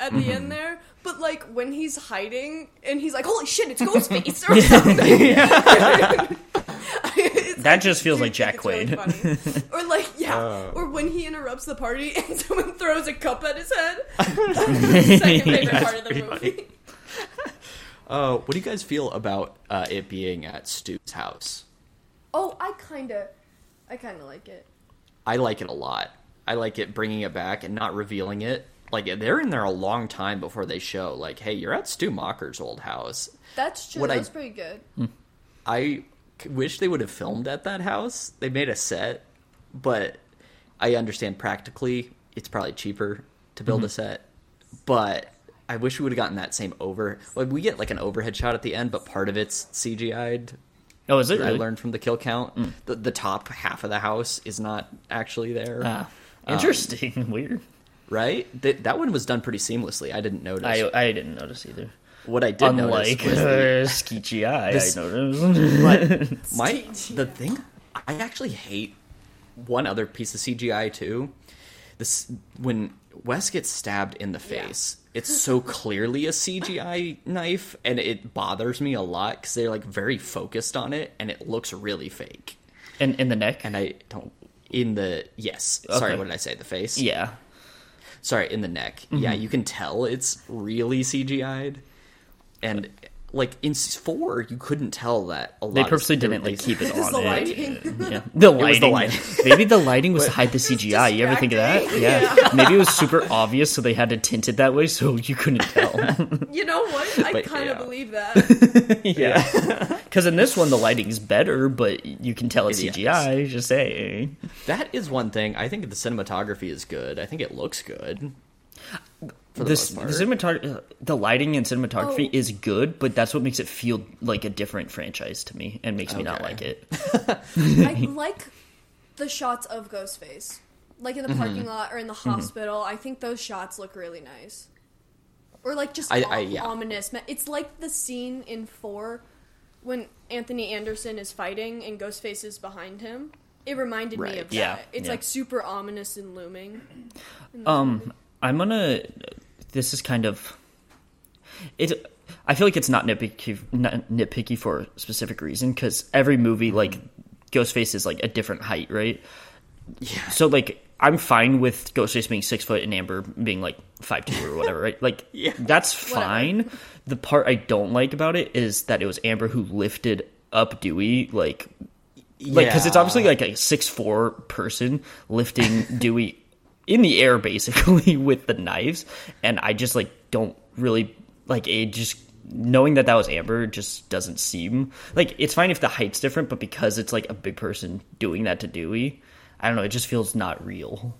S4: at the
S2: Mm-hmm.
S4: end there, but like when he's hiding and he's like, "Holy shit, it's Ghostface!" *laughs* or something. *laughs*
S1: That just feels like Jack
S4: it's really or like, yeah,
S2: Oh.
S4: or when he interrupts the party and someone throws a cup at his head. Second favorite part of the movie.
S2: Funny. Uh, what do you guys feel about uh, it being at Stu's house?
S4: Oh, I kind of, I kind of like it.
S2: I like it a lot. I like it bringing it back and not revealing it. Like they're in there a long time before they show. Like, hey, you're at Stu Macher's old house.
S4: That's true.
S2: What I-
S4: That's pretty good.
S2: I wish they would have filmed at that house. They made a set, but I understand practically it's probably cheaper to build a set. But I wish we would have gotten that same over. Like we get like an overhead shot at the end, but part of it's CGI'd.
S1: Oh, is it
S2: I learned from the kill count. The, the top half of the house is not actually there.
S1: Ah, interesting. *laughs* Weird.
S2: right? That that one was done pretty seamlessly. I didn't notice.
S1: I I didn't notice either.
S2: what I did
S1: Unlike
S2: notice was *laughs* the,
S1: uh, SkeetGI,
S2: This-
S1: I noticed.
S2: but *laughs* my the thing I actually hate one other piece of CGI too. This when Wes gets stabbed in the face. It's so clearly a CGI *laughs* knife, and it bothers me a lot because they're like very focused on it, and it looks really fake.
S1: in in the neck.
S2: And I don't in the yes. Sorry, what did I say? The face.
S1: yeah.
S2: sorry in the neck
S1: Mm-hmm.
S2: yeah you can tell it's really cgi'd and like in four you couldn't tell that a lot
S1: They
S2: of-
S1: purposely
S2: there
S1: didn't like keep it on
S4: the
S1: it.
S4: lighting.
S1: Yeah, *laughs* the
S2: was the
S1: lighting.
S2: lighting. *laughs*
S1: Maybe the lighting was to hide the CGI. You ever think of that? Yeah. *laughs* Maybe it was super obvious, so they had to tint it that way so you couldn't tell.
S4: You know what? I
S2: But,
S4: kind of
S2: yeah.
S4: believe that.
S1: yeah. Because in this one, the lighting's better, but you can tell it's
S2: It is.
S1: CGI. Just saying.
S2: that is one thing i think the cinematography is good i think it looks good for the
S1: This,
S2: most
S1: the
S2: part
S1: cinematog- uh, the lighting and cinematography
S4: Oh.
S1: is good, but that's what makes it feel like a different franchise to me and makes me not like it. *laughs*
S4: I *laughs* like the shots of Ghostface. like in the mm-hmm. parking lot or in the mm-hmm. hospital. I think those shots look really nice. Or like just
S2: I-
S4: om-
S2: I- yeah.
S4: ominous. It's like the scene in four when Anthony Anderson is fighting and Ghostface is behind him. It reminded me
S2: Right.
S4: of that.
S1: Yeah,
S4: It's
S1: yeah.
S4: like super ominous and looming.
S1: Um, I'm gonna. This is kind of. It. I feel like it's not nitpicky, not nitpicky for a specific reason because every movie, mm-hmm. like Ghostface, is like a different height, right?
S2: Yeah.
S1: So like, I'm fine with Ghostface being six foot and Amber being like five two or whatever, right? Like, *laughs*
S2: Yeah.
S1: that's *laughs* fine. The part I don't like about it is that it was Amber who lifted up Dewey, like like because it's obviously like a six four person lifting *laughs* Dewey in the air basically *laughs* with the knives, and I just like don't really like it. Just knowing that that was Amber just doesn't seem like it's fine if the height's different, but because it's like a big person doing that to Dewey, I don't know. It just feels not real.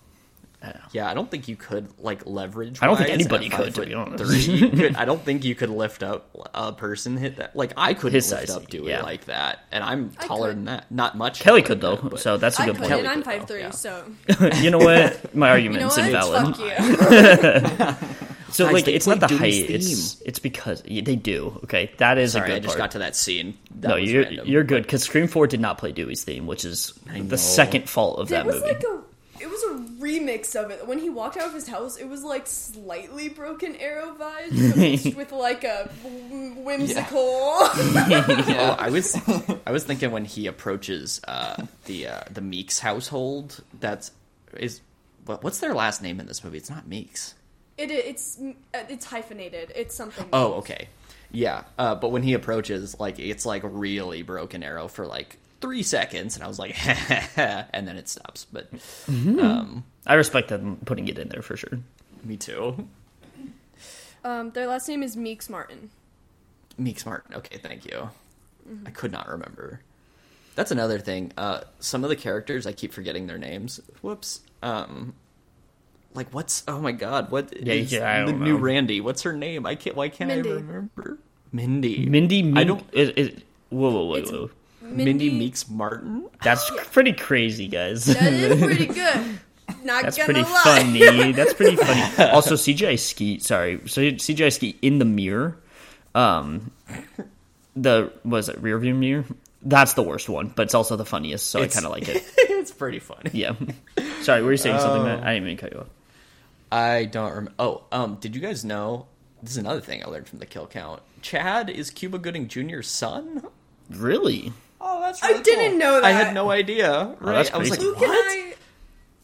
S2: Yeah, I don't think you could like leverage.
S1: I don't think anybody could, to be honest.
S2: Three, you *laughs* could- I don't think you could lift up a person hit that. Like I couldn't
S1: His
S2: lift
S1: size,
S2: up Dewey
S1: yeah.
S2: like that, and I'm taller than that. Not much.
S1: Kelly could though,
S2: that, but-
S1: so that's a
S4: I
S1: good
S4: could,
S1: point.
S4: and I'm
S2: Kelly
S4: five
S2: could,
S4: three,
S2: yeah.
S4: so *laughs*
S1: you know what? My
S4: you know
S1: argument's
S4: what?
S1: invalid.
S4: Fuck you. *laughs*
S1: So like, it's not the height. It's it's because yeah, they do. Okay, that is a
S2: Sorry,
S1: good
S2: I just
S1: part.
S2: got to that scene. That
S1: no, you're
S2: random.
S1: you're good because Scream Four did not play Dewey's theme, which is the second fault of
S4: There
S1: that movie.
S4: like a it was a remix of it. When he walked out of his house, it was like slightly broken arrow vibes mixed *laughs* with like a whim- whimsical.
S2: Oh, *laughs* I was I was thinking when he approaches uh, the uh, the Meeks household. That's is what, what's their last name in this movie? It's not Meeks.
S4: It it's it's hyphenated. It's something.
S2: Oh, okay. Yeah, uh, but when he approaches, like it's like really broken arrow for like three seconds, and I was like, *laughs* and then it stops. But um,
S1: I respect them putting it in there for sure.
S2: me too.
S4: Um, their last name is Meeks Martin.
S2: Meeks Martin. Okay, thank you. I could not remember. That's another thing. Uh, some of the characters I keep forgetting their names. Whoops. Um, like what's? Oh my god! What
S1: Yeah,
S2: is
S1: yeah,
S2: the
S1: don't
S2: new. Randy? What's her name? I can't. Why can't
S4: Mindy.
S2: I remember? Mindy.
S1: Mindy, Min-
S2: I don't.
S1: Is, is, whoa, whoa, whoa,
S4: It's-
S1: whoa.
S2: Mindy Meeks Martin.
S1: That's pretty crazy, guys.
S4: That is *laughs* pretty good. Not
S1: That's pretty
S4: lie.
S1: funny. *laughs* That's pretty funny. Also, CGI Skeet. Sorry, so CGI Skeet in the mirror. Um, the was it rear view mirror? That's the worst one, but it's also the funniest, so
S2: It's-
S1: I kind of like it. *laughs*
S2: it's pretty funny.
S1: Yeah. Sorry, were you saying something?
S2: Oh.
S1: That I didn't mean to cut you off.
S2: I don't remember. Oh, um, did you guys know? This is another thing I learned from the kill count. Chad is Cuba Gooding Jr.'s son.
S1: Really?
S2: Oh, that's
S4: I didn't know that.
S2: I had no idea. Right?
S1: that's
S2: I was like,
S1: crazy.
S4: Luke and? I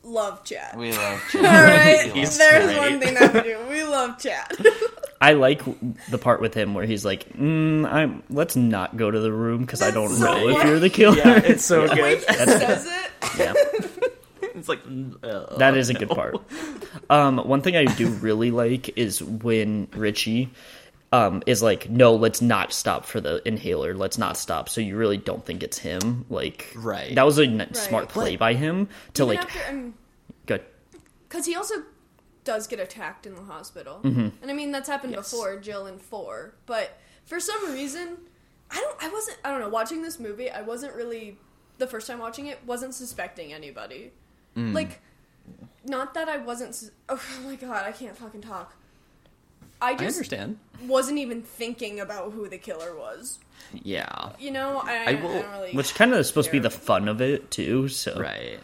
S4: love Chad.
S3: We love *laughs*
S4: All right,
S2: He's
S4: there's
S2: great.
S4: one thing that we do. We love Chad. *laughs*
S1: I like the part with him where he's like, mm, "I'm let's not go to the room because I don't
S4: That's
S1: know
S4: so
S1: if you're the killer."
S2: Yeah, it's so
S4: The way
S2: good.
S4: he says it.
S1: yeah. *laughs*
S2: It's like uh,
S1: That is a good part. Um, one thing I do really like is when Richie um, is like, "No, let's not stop for the inhaler. Let's not stop." So you really don't think it's him. Like,
S2: Right.
S1: That was a n- smart play
S2: But-
S1: by him to like.
S4: after, um,
S1: good.
S4: Because he also does get attacked in the hospital,
S1: Mm-hmm.
S4: and I mean that's happened
S2: Yes.
S4: before, Jill in four. But for some reason, I don't. I wasn't. I don't know. Watching this movie, I wasn't really the first time watching it. Wasn't suspecting anybody.
S1: Mm.
S4: Like, not that I wasn't. sus- *laughs* Oh my god, I can't fucking talk. I just
S2: I
S4: just
S2: understand.
S4: wasn't even thinking about who the killer was.
S2: Yeah.
S4: You know, I,
S2: I
S4: I,
S2: will-
S4: don't really.
S1: Which kind of is supposed to be the fun of it too. So
S2: Right.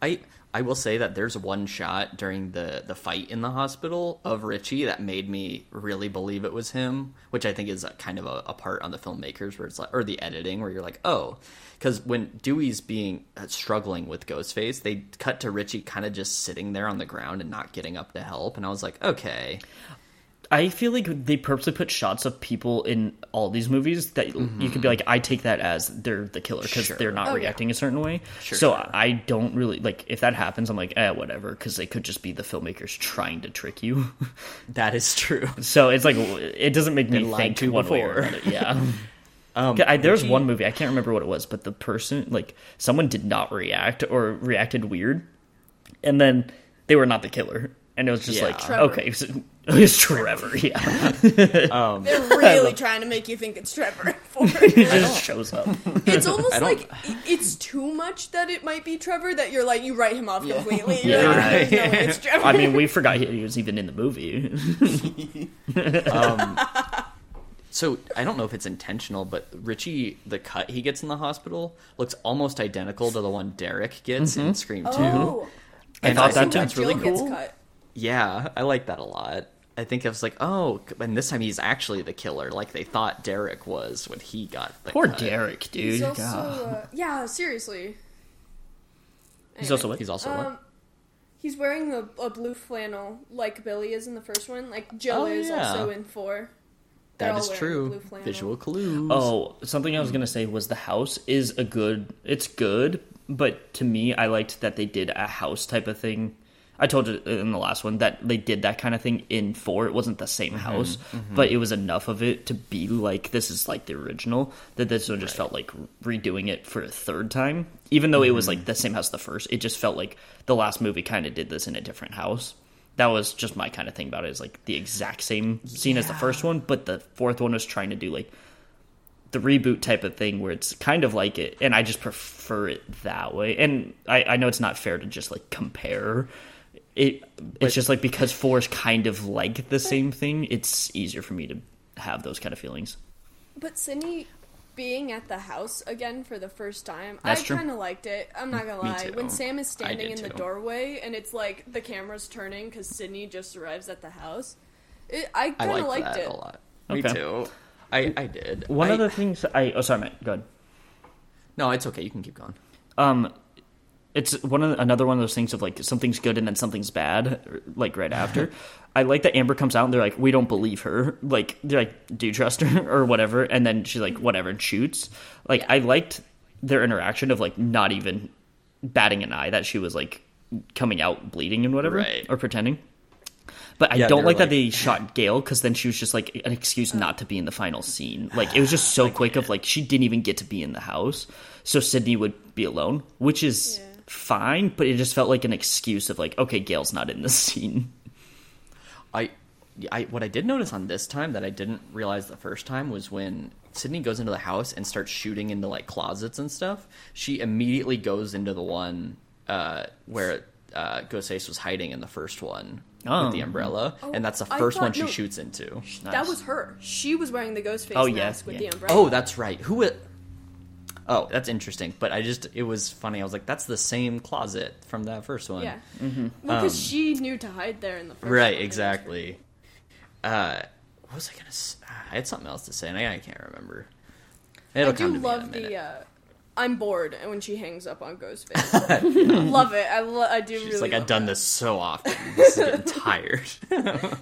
S2: I I will say that there's one shot during the the fight in the hospital of Richie that made me really believe it was him, which I think is a, kind of a, a part on the filmmakers where it's like or the editing where you're like, "Oh, cuz when Dewey's being uh, struggling with Ghostface, they cut to Richie kind of just sitting there on the ground and not getting up to help, and I was like, "Okay.
S1: I feel like they purposely put shots of people in all these movies that you could be like, I take that as they're the killer because
S2: Sure.
S1: they're not
S4: Oh, yeah.
S1: reacting a certain way.
S2: Sure,
S1: so
S2: sure.
S1: I don't really like if that happens. I'm like, eh, whatever, because they could just be the filmmakers trying to trick you. *laughs*
S2: That is true."
S1: so it's like it doesn't make me
S2: Been
S1: think
S2: to
S1: one way or
S2: before.
S1: another. Yeah. *laughs*
S2: Um,
S1: I, there was one movie I can't remember what it was, but the person like someone did not react or reacted weird, and then they were not the killer, and it was just
S2: Yeah.
S1: like
S4: Trevor.
S1: okay, so *laughs* It's Trevor, yeah. *laughs*
S4: Um, They're *laughs* really trying to make you think it's Trevor in four.
S1: He just shows up.
S4: It's almost like it's too much that it might be Trevor that you're like you write him off completely.
S1: Yeah,
S4: You're like,
S1: right.
S4: "There's no it's Trevor.
S1: I mean, we forgot he was even in the movie.
S2: Um, so I don't know if it's intentional, but Richie, the cut he gets in the hospital looks almost identical to the one Derek gets in mm-hmm. Scream Two.
S4: oh,
S2: And
S1: thought
S2: I
S1: that
S2: think
S1: too.
S2: that's really cool.
S4: cut.
S2: Yeah, I like that a lot. I think I was like, oh, and this time he's actually the killer, like they thought Derek was when he got the
S1: Poor
S2: cut.
S1: Derek, dude.
S4: He's also uh, yeah, seriously.
S1: He's also what?
S2: He's also
S4: Um,
S2: what?
S4: he's wearing a, a blue flannel like Billy is in the first one. Like Jill
S2: Oh,
S4: is
S2: yeah.
S4: also in four. They're
S2: That
S4: all
S2: is
S4: wearing
S2: true. Visual clues.
S1: Oh, something I was gonna say was the house is a good. It's good, but to me, I liked that they did a house type of thing. I told you in the last one that they did that kind of thing in four. It wasn't the same mm-hmm. house, mm-hmm. but it was enough of it to be like this is like the original. That this one just felt like redoing it for a third time, even though it was like mm-hmm. the same house the first. It just felt like the last movie kind of did this in a different house. That was just my kind of thing about it. Is like the exact same scene as the first one, but the fourth one was trying to do like the reboot type of thing where it's kind of like it and i just prefer it that way and i, I know it's not fair to just like compare it it's just like because four is kind of like the same thing it's easier for me to have those kind of feelings
S4: But Sidney being at the house again for the first time,
S1: That's
S4: I kind of liked it. I'm not gonna lie. When Sam is standing
S2: did
S4: in the doorway and it's like the camera's turning because Sidney just arrives at the house, it, I
S2: I
S4: kind of
S2: like
S4: liked
S2: that
S4: it.
S2: a lot. Me too. I, I did.
S1: one
S2: I,
S1: of the things i oh sorry matt go ahead
S2: No, it's okay. You can keep going.
S1: um it's one of the, another one of those things of like something's good and then something's bad like right after *laughs* i like that amber comes out and they're like we don't believe her like they're like do you trust her *laughs* or whatever and then she's like whatever and shoots like
S4: Yeah.
S1: i liked their interaction of like not even batting an eye that she was like coming out bleeding and whatever
S2: Right.
S1: or pretending but I
S2: Yeah,
S1: don't
S2: they're
S1: like, that they shot Gale because then she was just like an excuse not to be in the final scene. Like it was just *sighs* so quick of like she didn't even get to be in the house, so Sidney would be alone, which is
S4: Yeah.
S1: Fine. But it just felt like an excuse of like, okay, Gale's not in the *laughs* scene.
S2: I, I what I did notice on this time that I didn't realize the first time was when Sidney goes into the house and starts shooting into like closets and stuff. She immediately goes into the one uh, where uh, Ghostface was hiding in the first one
S1: Oh.
S2: with the umbrella, and that's the first
S4: thought-
S2: one she
S4: no.
S2: shoots into.
S4: That was her. She was wearing the ghost face
S1: Oh, yeah,
S4: mask with
S1: yeah.
S4: the umbrella.
S2: Oh, that's right. Who? It, oh, that's interesting. But I just it was funny. I was like, that's the same closet from that first one.
S4: yeah. Because she knew to hide there in the first
S2: Um, Right,
S4: one.
S2: exactly. Uh, what was I gonna? I had something else to say, and I, I can't remember. It'll
S4: I do
S2: come to me in a
S4: love the. Uh, I'm bored, and when she hangs up on Ghostface, *laughs* love it. I, lo- I do
S2: She's
S4: really.
S2: like,
S4: love
S2: I've done
S4: that.
S2: this so often. This is getting *laughs* tired. *laughs*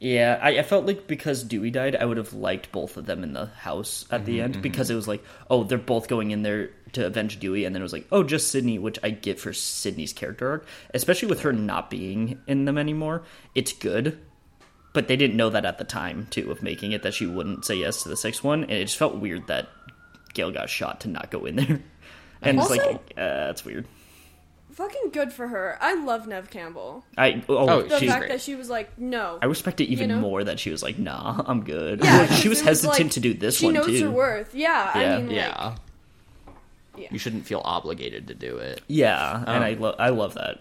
S1: Yeah, I, I felt like because Dewey died, I would have liked both of them in the house at the end because it was like, oh, they're both going in there to avenge Dewey, and then it was like, oh, just Sidney, which I get for Sidney's character arc, especially with her not being in them anymore. It's good, but they didn't know that at the time too of making it that she wouldn't say yes to the sixth one, and it just felt weird that Gale got shot to not go in there, *laughs* and it's like, uh, that's weird.
S4: Fucking good for her. I love Neve Campbell.
S1: I oh,
S2: Oh,
S4: The
S1: she's
S4: fact
S2: great.
S4: that she was like, no.
S1: I respect it even
S4: You know?
S1: more that she was like, "Nah, I'm good."
S4: yeah,
S1: she was
S4: it
S1: hesitant
S4: like,
S1: to do this one.
S4: she
S1: one
S4: knows
S1: too.
S4: her worth. Yeah,
S1: Yeah.
S4: I mean, like,
S2: yeah.
S4: yeah.
S2: you shouldn't feel obligated to do it.
S1: Yeah, and
S2: Um,
S1: I love I love that.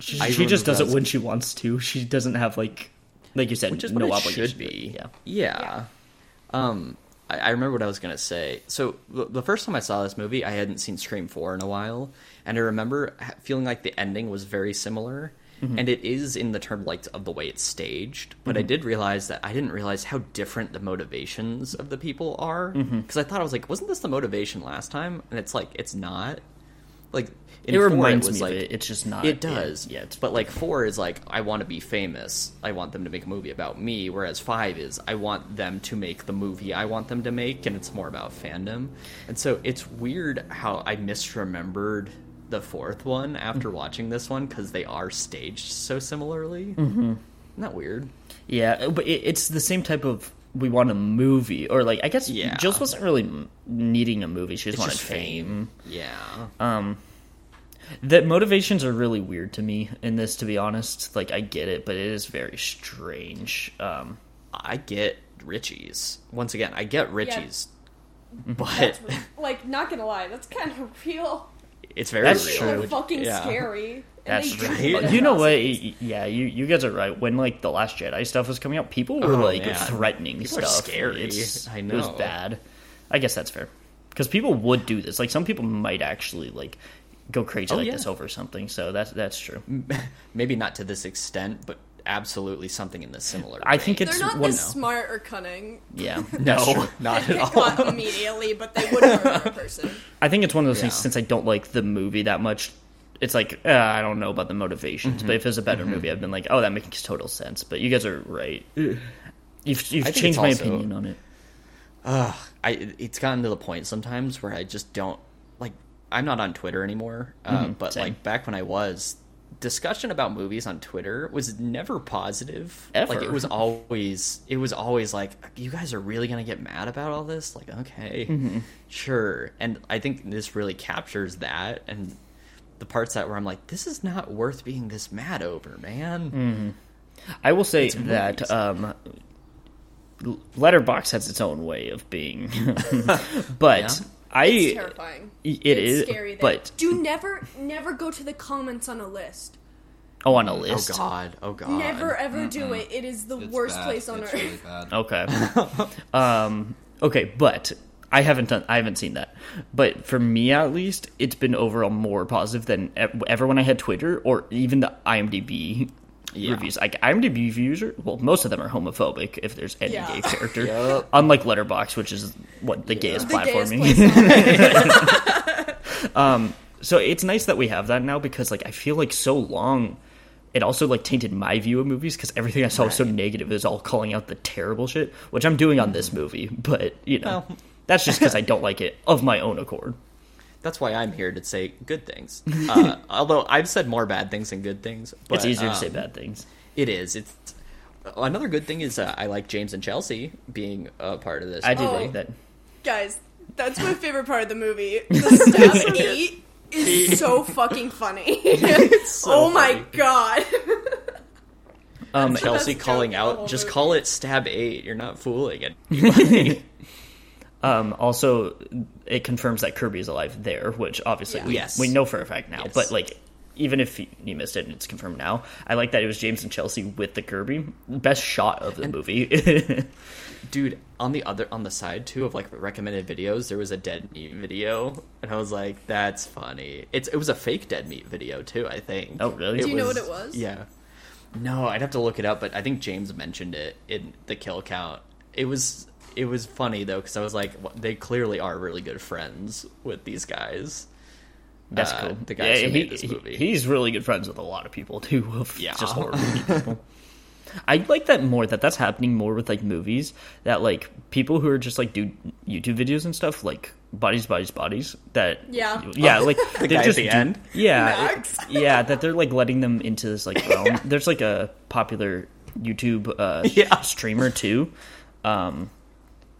S1: She, she just
S2: remember
S1: does it when she wants to. She doesn't have like, like you said,
S2: which is
S1: no
S2: what it
S1: obligation.
S2: should be.
S1: Yeah,
S2: Yeah. Um, I, I remember what I was gonna say. So the, the first time I saw this movie, I hadn't seen Scream Four in a while, and I remember feeling like the ending was very similar. Mm-hmm. And it is in the term like of the way it's staged, but I mm-hmm. did realize that I didn't realize how different the motivations of the people are. Mm-hmm. Because I thought I was like, wasn't this the motivation last time? And it's like it's not. Like in
S1: it reminds
S2: was
S1: me
S2: like,
S1: of it. It's just not.
S2: it does.
S1: Yeah, it's
S2: but like four is like I want to be famous. I want them to make a movie about me. Whereas five is I want them to make the movie I want them to make, and it's more about fandom. And so it's weird how I misremembered the fourth one after watching this one because they are staged so similarly. Mm-hmm. Isn't that weird?
S1: yeah, but it, it's the same type of. We want a movie, or like I guess
S2: Yeah.
S1: Jules wasn't really needing a movie. She just
S2: It's
S1: wanted
S2: just
S1: fame.
S2: Yeah.
S1: Um, The motivations are really weird to me in this, to be honest. Like, I get it, but it is very strange. Um,
S2: I get Richie's. Once again, I get Richie's, but
S4: That's *laughs* re- like not gonna lie, that's kind of real.
S2: it's very
S1: That's
S2: real.
S1: true.
S4: They're fucking
S2: Yeah.
S4: scary.
S1: That's
S4: they
S2: right.
S1: you know what? Yeah, you you guys are right. When like the Last Jedi stuff was coming out, people were
S2: Oh,
S1: like
S2: man.
S1: threatening
S2: People
S1: stuff.
S2: scary.
S1: It's-
S2: I
S1: It was bad. I guess that's fair because people would do this. Like some people might actually like go crazy
S2: Oh,
S1: like
S2: yeah.
S1: this over something. So that's that's true. *laughs*
S2: Maybe not to this extent, but absolutely something in the similar.
S1: I think it's
S4: They're not
S1: one.
S4: this smart or cunning.
S1: Yeah, *laughs*
S2: no, *laughs* not at all.
S4: immediately, but they wouldn't hurt a person.
S1: I think it's one of those things. Since I don't like the movie that much, it's like uh, I don't know about the motivations.
S2: Mm-hmm.
S1: But if it was a better movie, I've been like, oh, that makes total sense. But you guys are right. You've you've changed my
S2: also-
S1: opinion on it.
S2: Ugh, I it's gotten to the point sometimes where I just don't like. I'm not on Twitter anymore, uh, but
S1: same.
S2: like back when I was, discussion about movies on Twitter was never positive.
S1: Ever.
S2: Like it was always it was always like you guys are really gonna get mad about all this. Like okay, sure. And I think this really captures that and the parts that where I'm like, this is not worth being this mad over, man.
S1: I will say that um, Letterboxd has its own way of being, *laughs* but
S2: Yeah.
S1: I
S4: It's terrifying.
S1: it
S4: it's
S1: is-
S4: scary. There.
S1: but
S4: do never, never go to the comments on a list.
S1: oh, on a list.
S2: Oh god, oh god.
S4: Never ever do it. It is the
S3: It's
S4: worst
S3: bad.
S4: place on
S3: it's
S4: earth.
S3: Really bad. *laughs*
S1: Okay. *laughs* um, okay, but I haven't done. I haven't seen that. But for me, at least, it's been overall more positive than ever when I had Twitter or even the IMDb
S2: Yeah.
S1: reviews. Like IMDb reviews are well, most of them are homophobic if there's any
S4: Yeah.
S1: gay character. *laughs*
S2: Yup.
S1: Unlike Letterboxd, which is what the gayest
S4: The gayest
S1: platforming.
S4: place *laughs* on um,
S1: so it's nice that we have that now because like I feel like so long it also like tainted my view of movies because everything I saw was so negative is all calling out the terrible shit, which I'm doing on this movie. But you know,
S2: Well.
S1: that's just because I don't like it of my own accord.
S2: That's why I'm here to say good things. Uh, *laughs* although I've said more bad things than good things. But,
S1: it's easier to
S2: um,
S1: say bad things.
S2: It is. It's another good thing is uh, I like James and Chelsea being a part of this.
S1: I do
S4: Oh.
S1: like that.
S4: Guys, that's my favorite part of the movie. *laughs* The stab eight is so fucking funny. *laughs*
S2: so
S4: oh my god.
S1: Um,
S2: Chelsea calling
S4: joke of the
S2: out, just call it stab eight. You're not fooling it.
S1: Um, also, it confirms that Kirby is alive there, which obviously
S4: Yeah.
S1: we,
S2: Yes.
S1: we know for a fact now.
S2: Yes.
S1: But like, even if you you missed it and it's confirmed now, I like that it was James and Chelsea with the Kirby. Best shot of the movie. *laughs*
S2: Dude, on the other on the side too of like recommended videos, there was a dead meat video, and I was like, "That's funny." It's it was a fake dead meat video too. I think.
S1: Oh, really?
S4: Do you know what it was?
S2: Yeah. No, I'd have to look it up, but I think James mentioned it in the kill count. It was it was funny though because I was like, "Wha- they clearly are really good friends with these guys.
S1: That's
S2: uh,
S1: cool.
S2: the guys who
S1: he-
S2: made this
S1: he-
S2: movie.
S1: he's really good friends with a lot of people too. *laughs* Of
S2: Yeah.
S1: just horror movie people. I like that more. That that's happening more with like movies. That like people who are just like do YouTube videos and stuff like bodies, bodies, bodies. That
S4: Yeah.
S1: yeah, like *laughs*
S2: The
S1: they're
S2: at
S1: just
S2: the
S1: do-
S2: end?
S1: Yeah, it- *laughs* yeah. That they're like letting them into this like realm. There's like a popular YouTube uh,
S2: Yeah.
S1: streamer too. Um,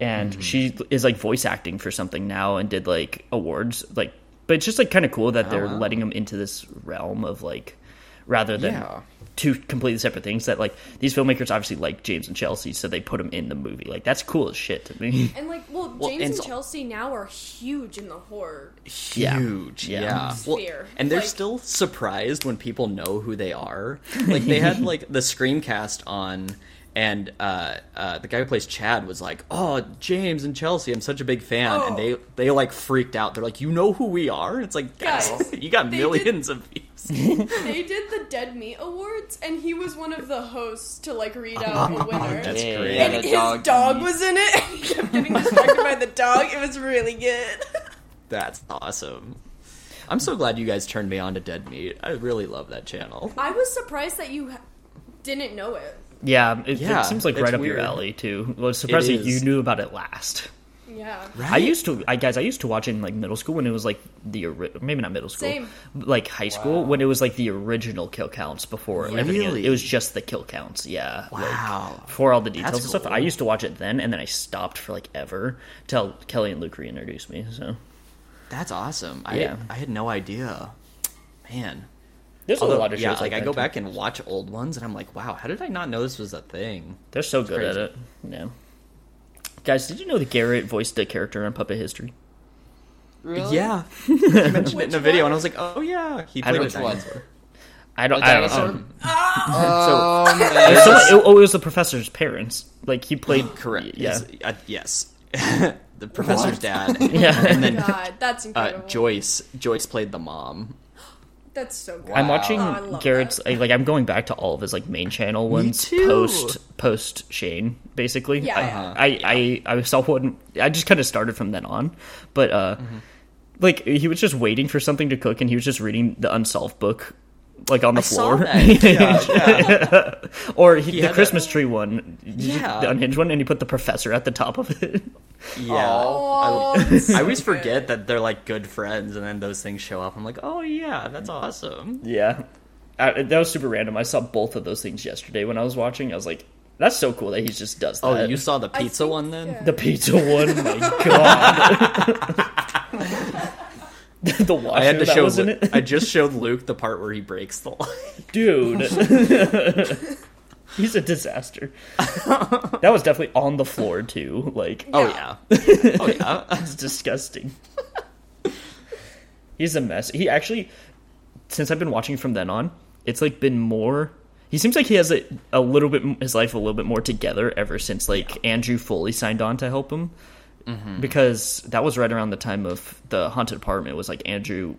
S1: and
S2: Mm-hmm.
S1: she is like voice acting for something now and did like awards like but it's just like kind of cool that they're
S2: Oh, wow.
S1: letting them into this realm of like rather than
S2: Yeah.
S1: two completely separate things that like these filmmakers obviously like James and Chelsea so they put them in the movie like that's cool as shit to me
S4: And *laughs* like, well,
S2: Well,
S4: James
S2: and
S4: and Chelsea now are huge in the horror.
S2: Huge.
S1: Yeah.
S2: Yeah. Well, and they're
S4: Like-
S2: still surprised when people know who they are. *laughs* Like they had like the screencast on and uh, uh, the guy who plays Chad was like, "Oh, James and Chelsea, I'm such a big fan,"
S4: Oh.
S2: and they they like freaked out. They're like, "You know who we are?" It's like, guys,
S4: Guys, *laughs*
S2: you got
S4: they
S2: millions of views. *laughs* *laughs*
S4: They did the Dead Meat Awards, and he was one of the hosts to like read out a winner.
S2: That's
S1: Yeah.
S2: great.
S4: and
S3: the
S4: his
S3: dog
S4: dog, was in it. and he kept getting distracted by the dog. It was really good.
S2: That's awesome. I'm so glad you guys turned me on to Dead Meat. I really love that channel.
S4: I was surprised that you didn't know it.
S1: Yeah it,
S2: Yeah,
S1: it seems like right up your alley too well it's surprising
S2: is.
S1: you knew about it last
S4: Yeah.
S1: I used to, I guys, I used to watch it in like middle school when it was like the ori- maybe not middle school,
S4: Same.
S1: like high school when it was like the original kill counts before everything.
S2: Really?
S1: It was just the kill counts, yeah. like,
S2: Wow.
S1: before all the details
S2: That's
S1: and stuff.
S2: cool.
S1: I used to watch it then, and then I stopped for like ever till Kelly and Luke reintroduced me. So
S2: That's awesome. I
S1: Yeah.
S2: I had no idea. man.
S1: There's
S2: Although,
S1: a lot of shows
S2: yeah,
S1: like,
S2: like I go
S1: too.
S2: back and watch old ones, and I'm like, wow, how did I not know this was a thing?
S1: They're so good at
S2: crazy.
S1: it. Yeah. Guys, did you know that Garrett voiced a character in Puppet History?
S5: Really?
S2: Yeah, *laughs* *laughs* he mentioned it in
S5: Which
S2: a video,
S5: one?
S2: and I was like, oh yeah, he played
S1: don't-
S2: a
S5: Which one?
S2: dinosaur.
S1: I don't.
S5: A
S1: I don't know. *laughs*
S5: Oh,
S1: It was
S5: man.
S1: someone- oh, it was the professor's parents. Like he played. *gasps*
S2: Correct.
S1: Yeah.
S2: Uh, yes. the professor's dad.
S1: Yeah.
S2: and then
S4: God, that's
S2: uh,
S4: incredible.
S2: Joyce. Joyce played the mom.
S4: That's so good.
S1: I'm watching
S4: Oh,
S1: Garrett's
S4: that.
S1: like I'm going back to all of his like main channel ones
S2: too.
S1: post post Shane basically.
S4: Yeah.
S1: I,
S4: Uh-huh.
S1: I, I I saw one. I just kind of started from then on, but uh,
S2: Mm-hmm.
S1: like he was just waiting for something to cook and he was just reading the unsolved book. Like on the
S2: I saw
S1: floor,
S2: that. *laughs* Yeah, yeah.
S1: or he, the
S2: had
S1: Christmas tree one,
S2: Yeah.
S1: the unhinged one, and he put the professor at the top of it. *laughs*
S2: Yeah.
S4: Oh,
S2: I, I always forget that they're like good friends, and then those things show up. I'm like, oh yeah, that's awesome.
S1: Yeah, I, that was super random. I saw both of those things yesterday when I was watching. I was like, "That's so cool that he just does oh, that."
S2: Oh, you saw the pizza
S4: think-
S2: one then?
S4: yeah.
S1: the pizza one. My God, *laughs* the washer
S2: I had to
S1: that
S2: show.
S1: was in it,
S2: I just showed Luke the part where he breaks the line.
S1: dude. *laughs* *laughs* He's a disaster. that was definitely on the floor too. Like,
S2: Oh yeah. *laughs* Oh yeah.
S1: It's disgusting. He's a mess. He actually, since I've been watching from then on, it's like been more. He seems like he has a, a little bit his life a little bit more together ever since like Andrew Foley signed on to help him, mm-hmm. because that was right around the time of the haunted apartment. Was like Andrew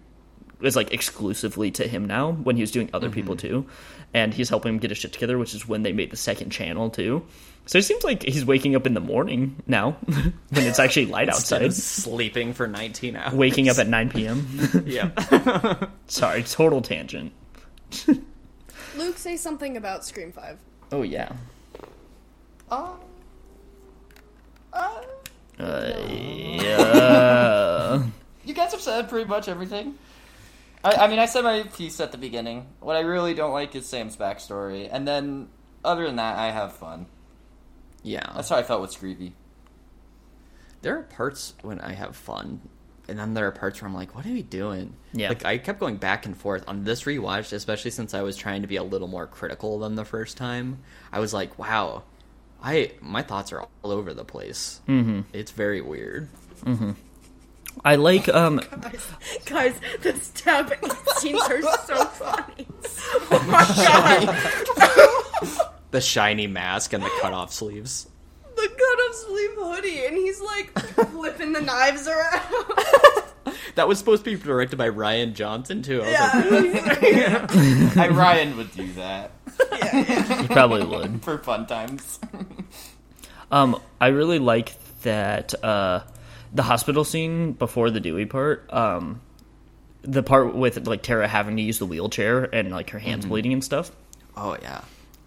S1: is like exclusively to him now when he was doing other people too, and he's helping him get his shit together. Which is when they made the second channel too. So it seems like he's waking up in the morning now *laughs* when it's actually light *laughs* outside
S2: of sleeping for 19 hours.
S1: waking up at *laughs* 9 p.m.
S2: Yeah.
S1: Sorry, total tangent.
S4: Luke, say something about Scream Five.
S1: Oh yeah.
S5: Uh, uh,
S1: Uh, yeah.
S5: you guys have said pretty much everything. I, I mean, I said my piece at the beginning. What I really don't like is Sam's backstory, and then other than that, I have fun.
S2: Yeah.
S5: That's how I felt with Screevy.
S2: there are parts when I have fun, and then there are parts where I'm like, "What are we doing?"
S1: Yeah.
S2: Like I kept going back and forth on this rewatch, especially since I was trying to be a little more critical than the first time. I was like, "Wow, I my thoughts are all over the place. Mm-hmm. It's very weird."
S1: I like um
S4: Guys, guys, the stabbing scenes are so funny. Oh my god. *laughs*
S2: The shiny mask and the cut off sleeves.
S4: the cut off sleeve hoodie, and he's like flipping the knives around. *laughs*
S2: That was supposed to be directed by Rian Johnson too. I was like,
S4: yeah. *laughs*
S5: I, Ryan would do that
S1: you probably would.
S5: for fun times.
S1: Um I really like that uh the hospital scene before the Dewey part. Um the part with like Tara having to use the wheelchair and like her hands bleeding and stuff.
S2: "Oh yeah,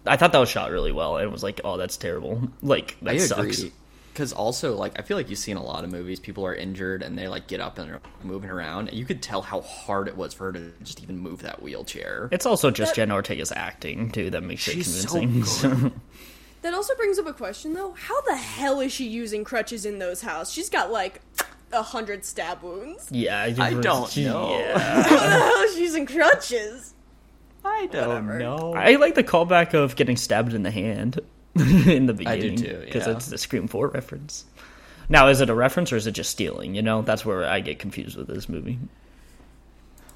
S1: I thought that was shot really well and it was like, oh, that's terrible. *laughs* Like that
S2: I
S1: sucks.
S2: agree." Because also, like, I feel like you see in a lot of movies, people are injured and they like get up and are moving around, and you could tell how hard it was for her to just even move that wheelchair.
S1: It's also just Jenna Ortega's acting too that makes it
S2: She's so
S1: convincing. *laughs*
S4: That also brings up a question though. How the hell is she using crutches in those house? She's got like a hundred stab wounds.
S1: yeah,
S2: I don't know.
S1: Yeah. *laughs*
S4: How the hell is she using crutches?
S2: I don't
S4: Whatever.
S2: know.
S1: I like the callback of getting stabbed in the hand *laughs* in the
S2: I do
S1: beginning.
S2: too,
S1: Because
S2: yeah.
S1: it's the Scream 4 reference. Now, is it a reference or is it just stealing? You know, that's where I get confused with this movie.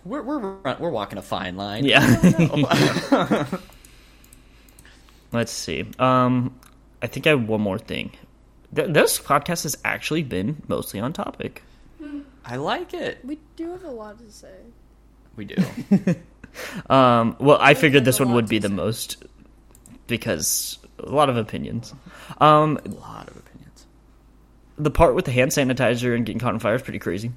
S2: we're we're we're walking a fine line.
S1: Yeah. *laughs* Let's see. Um, I think I have one more thing. Th- this podcast has actually been mostly on topic.
S2: I like it.
S4: We do have a lot to say.
S2: We do. *laughs*
S1: Um, well, I figured this one would
S4: to
S1: be the
S4: say.
S1: most because a lot of opinions. Um,
S2: a lot of opinions.
S1: the part with the hand sanitizer and getting caught on fire is pretty crazy.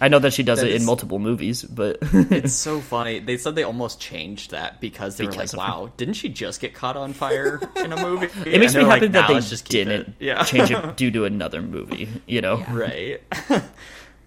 S1: I know that she does
S2: That
S1: it in multiple movies, but *laughs*
S2: It's *laughs* so funny. They said they almost changed that because they
S1: Because
S2: were like, "Wow, didn't she just get caught on fire in a movie?" *laughs*
S1: it makes me happy that they
S2: just
S1: didn't
S2: it. Yeah.
S1: change it due to another movie. You know,
S2: right.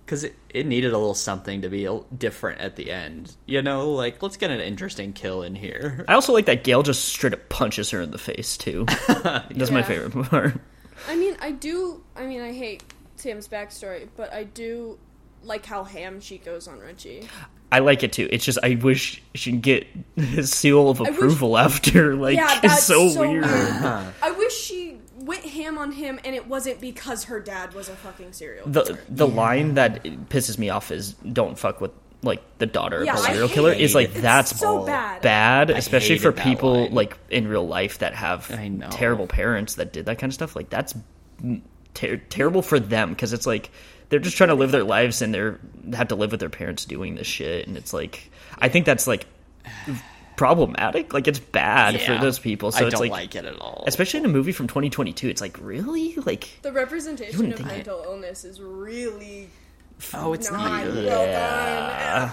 S2: Because it, it needed a little something to be a- different at the end. You know, like let's get an interesting kill in here.
S1: I also like that Gale just straight up punches her in the face too. That's my favorite part.
S4: I mean, I do. I mean, I hate Sam's backstory, but I do like how ham she goes on Richie.
S1: I like it too. It's just I wish she'd get his seal of
S4: wish-
S1: approval after. *laughs* Like
S4: yeah,
S1: it's
S4: that's
S1: so,
S4: so,
S1: weird. Uh-huh.
S4: I wish she went ham on him, and it wasn't because her dad was a fucking serial.
S1: The
S4: killer.
S1: the line that pisses me off is "Don't fuck with." Like the daughter
S4: Yeah,
S1: of a serial killer
S2: it.
S1: is like
S2: It's
S1: that's
S4: so bad.
S1: bad, especially for people
S2: line.
S1: like in real life that have
S2: I know.
S1: terrible parents that did that kind of stuff. Like that's ter- terrible for them because it's like they're just trying to live their lives and they're have to live with their parents doing this shit, and it's like I think that's like problematic. Like it's bad
S2: Yeah.
S1: for those people. So
S2: I
S1: it's
S2: don't
S1: like,
S2: like, it at all.
S1: especially in a movie from 2022, it's like really like
S4: The representation of
S1: think it-
S4: mental illness is really
S2: oh, it's
S4: not
S2: not good.
S4: well
S1: Yeah.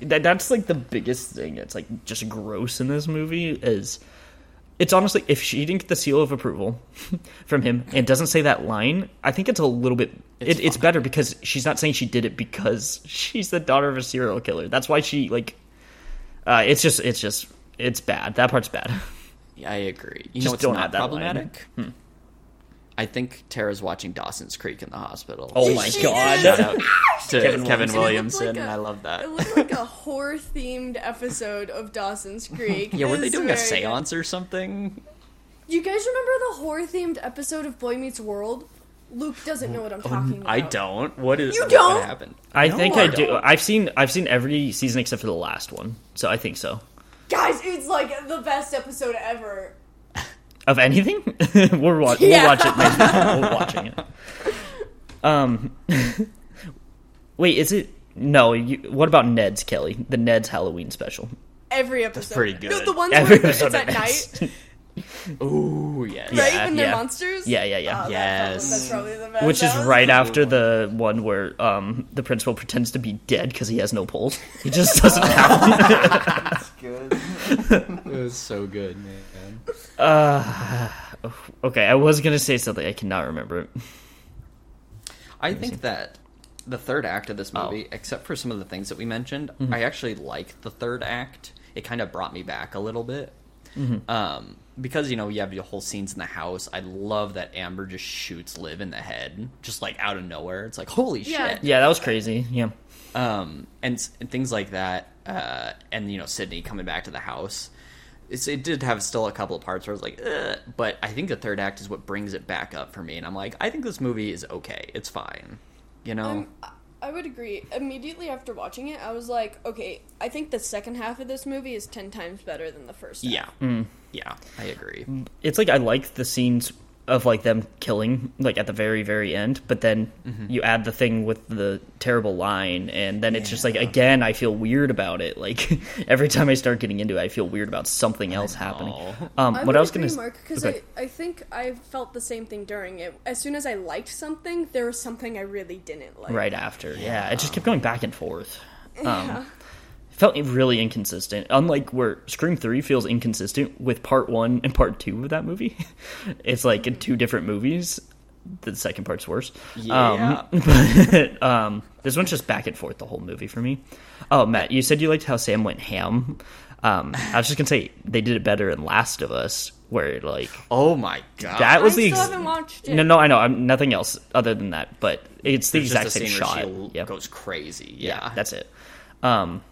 S4: done.
S1: that that's like the biggest thing. It's like just gross in this movie is it's honestly if she didn't get the seal of approval *laughs* from him and doesn't say that line, I think it's a little bit
S2: It's
S1: it, it's better because she's not saying she did it because *laughs* she's the daughter of a serial killer. That's why she like uh, it's just it's just it's bad. That part's bad. *laughs*
S2: Yeah, I agree. You
S1: Just
S2: know
S1: don't
S2: not
S1: line.
S2: problematic? I think Tara's watching Dawson's Creek in the hospital.
S1: Oh my
S4: She
S1: god.
S2: Shout out ah, to
S1: Kevin
S2: Kevin,
S1: Williamson.
S2: Williamson.
S4: It looked like a-
S2: I love that.
S4: It looked like a horror themed episode of Dawson's *laughs* Creek.
S2: Yeah, were
S4: It
S2: they
S4: was
S2: doing a
S4: very good.
S2: seance or something?
S4: You guys remember the horror themed episode of Boy Meets World? Luke doesn't know what I'm oh, talking about.
S2: I don't. What is
S4: You
S2: what
S4: don't?
S2: happened?
S1: I
S2: No,
S1: think I, do.
S2: don't.
S1: I've seen I've seen every season except for the last one. So I think so.
S4: Guys, it's like the best episode ever.
S1: Of anything? *laughs* we're wa- we'll watch it next. We're watching it. Um, *laughs* wait, is it? No. You, what about Ned's Kelly? The Ned's Halloween special.
S4: Every episode.
S2: pretty good.
S4: No,
S2: good.
S4: the ones
S1: Every
S4: where it's at
S1: of
S4: night,
S1: Ned's. *laughs*
S2: Ooh, yes.
S4: right?
S1: Yeah,
S4: when they're
S1: yeah.
S4: monsters?
S1: Yeah, yeah, yeah.
S4: Oh,
S2: Yes.
S4: that's probably the best.
S1: Which is right after the one where um, the principal pretends to be dead because he has no pulse. He just doesn't have one.
S5: That's good.
S2: It was so good, man.
S1: Uh, okay, I was gonna say something. I cannot remember it.
S2: I think that the third act of this
S1: Oh.
S2: movie, except for some of the things that we mentioned,
S1: Mm-hmm.
S2: I actually like the third act. It kind of brought me back a little bit.
S1: Mm-hmm.
S2: Um, because, you know, you have your whole scenes in the house. I love that Amber just shoots Liv in the head, just like out of nowhere. It's like, holy
S4: Yeah.
S2: shit.
S1: Yeah, that was crazy. Yeah.
S2: um, and, and things like that. Uh, and you know, Sidney coming back to the house. It's, it did have still a couple of parts where I was like, Ugh, but I think the third act is what brings it back up for me. And I'm like, I think this movie is okay. It's fine. You know,
S4: Um, I- I would agree. Immediately after watching it, I was like, okay, I think the second half of this movie is ten times better than the first. Half.
S2: yeah,
S1: Mm.
S2: yeah, I agree.
S1: it's like I like the scenes of like them killing like at the very very end, but then
S2: Mm-hmm.
S1: you add the thing with the terrible line, and then it's just like again I feel weird about it. Like *laughs* every time I start getting into it, I feel weird about something else happening. Um,
S4: I
S1: what I was gonna s-
S4: Mark, because
S1: okay.
S4: I, I think I felt the same thing during it. As soon as I liked something, there was something I really didn't like.
S1: right after, yeah, it just kept going back and forth. *laughs* Um, Felt really inconsistent. Unlike where Scream Three feels inconsistent with Part One and Part Two of that movie, *laughs* it's like in two different movies. The second part's worse.
S2: Yeah.
S1: Um, *laughs* but um, this one's just back and forth the whole movie for me. Oh, Matt, you said you liked how Sam went ham. Um, I was just gonna say they did it better in Last of Us, where like
S2: Oh my god,
S1: that was
S4: I
S1: the
S4: still
S1: ex-
S4: haven't watched it.
S1: no, no, I know. I'm nothing else other than that, but it's the
S2: There's
S1: exact same
S2: scene
S1: shot.
S2: she l-
S1: Yeah,
S2: goes crazy.
S1: yeah,
S2: Yeah,
S1: that's it. Um, s-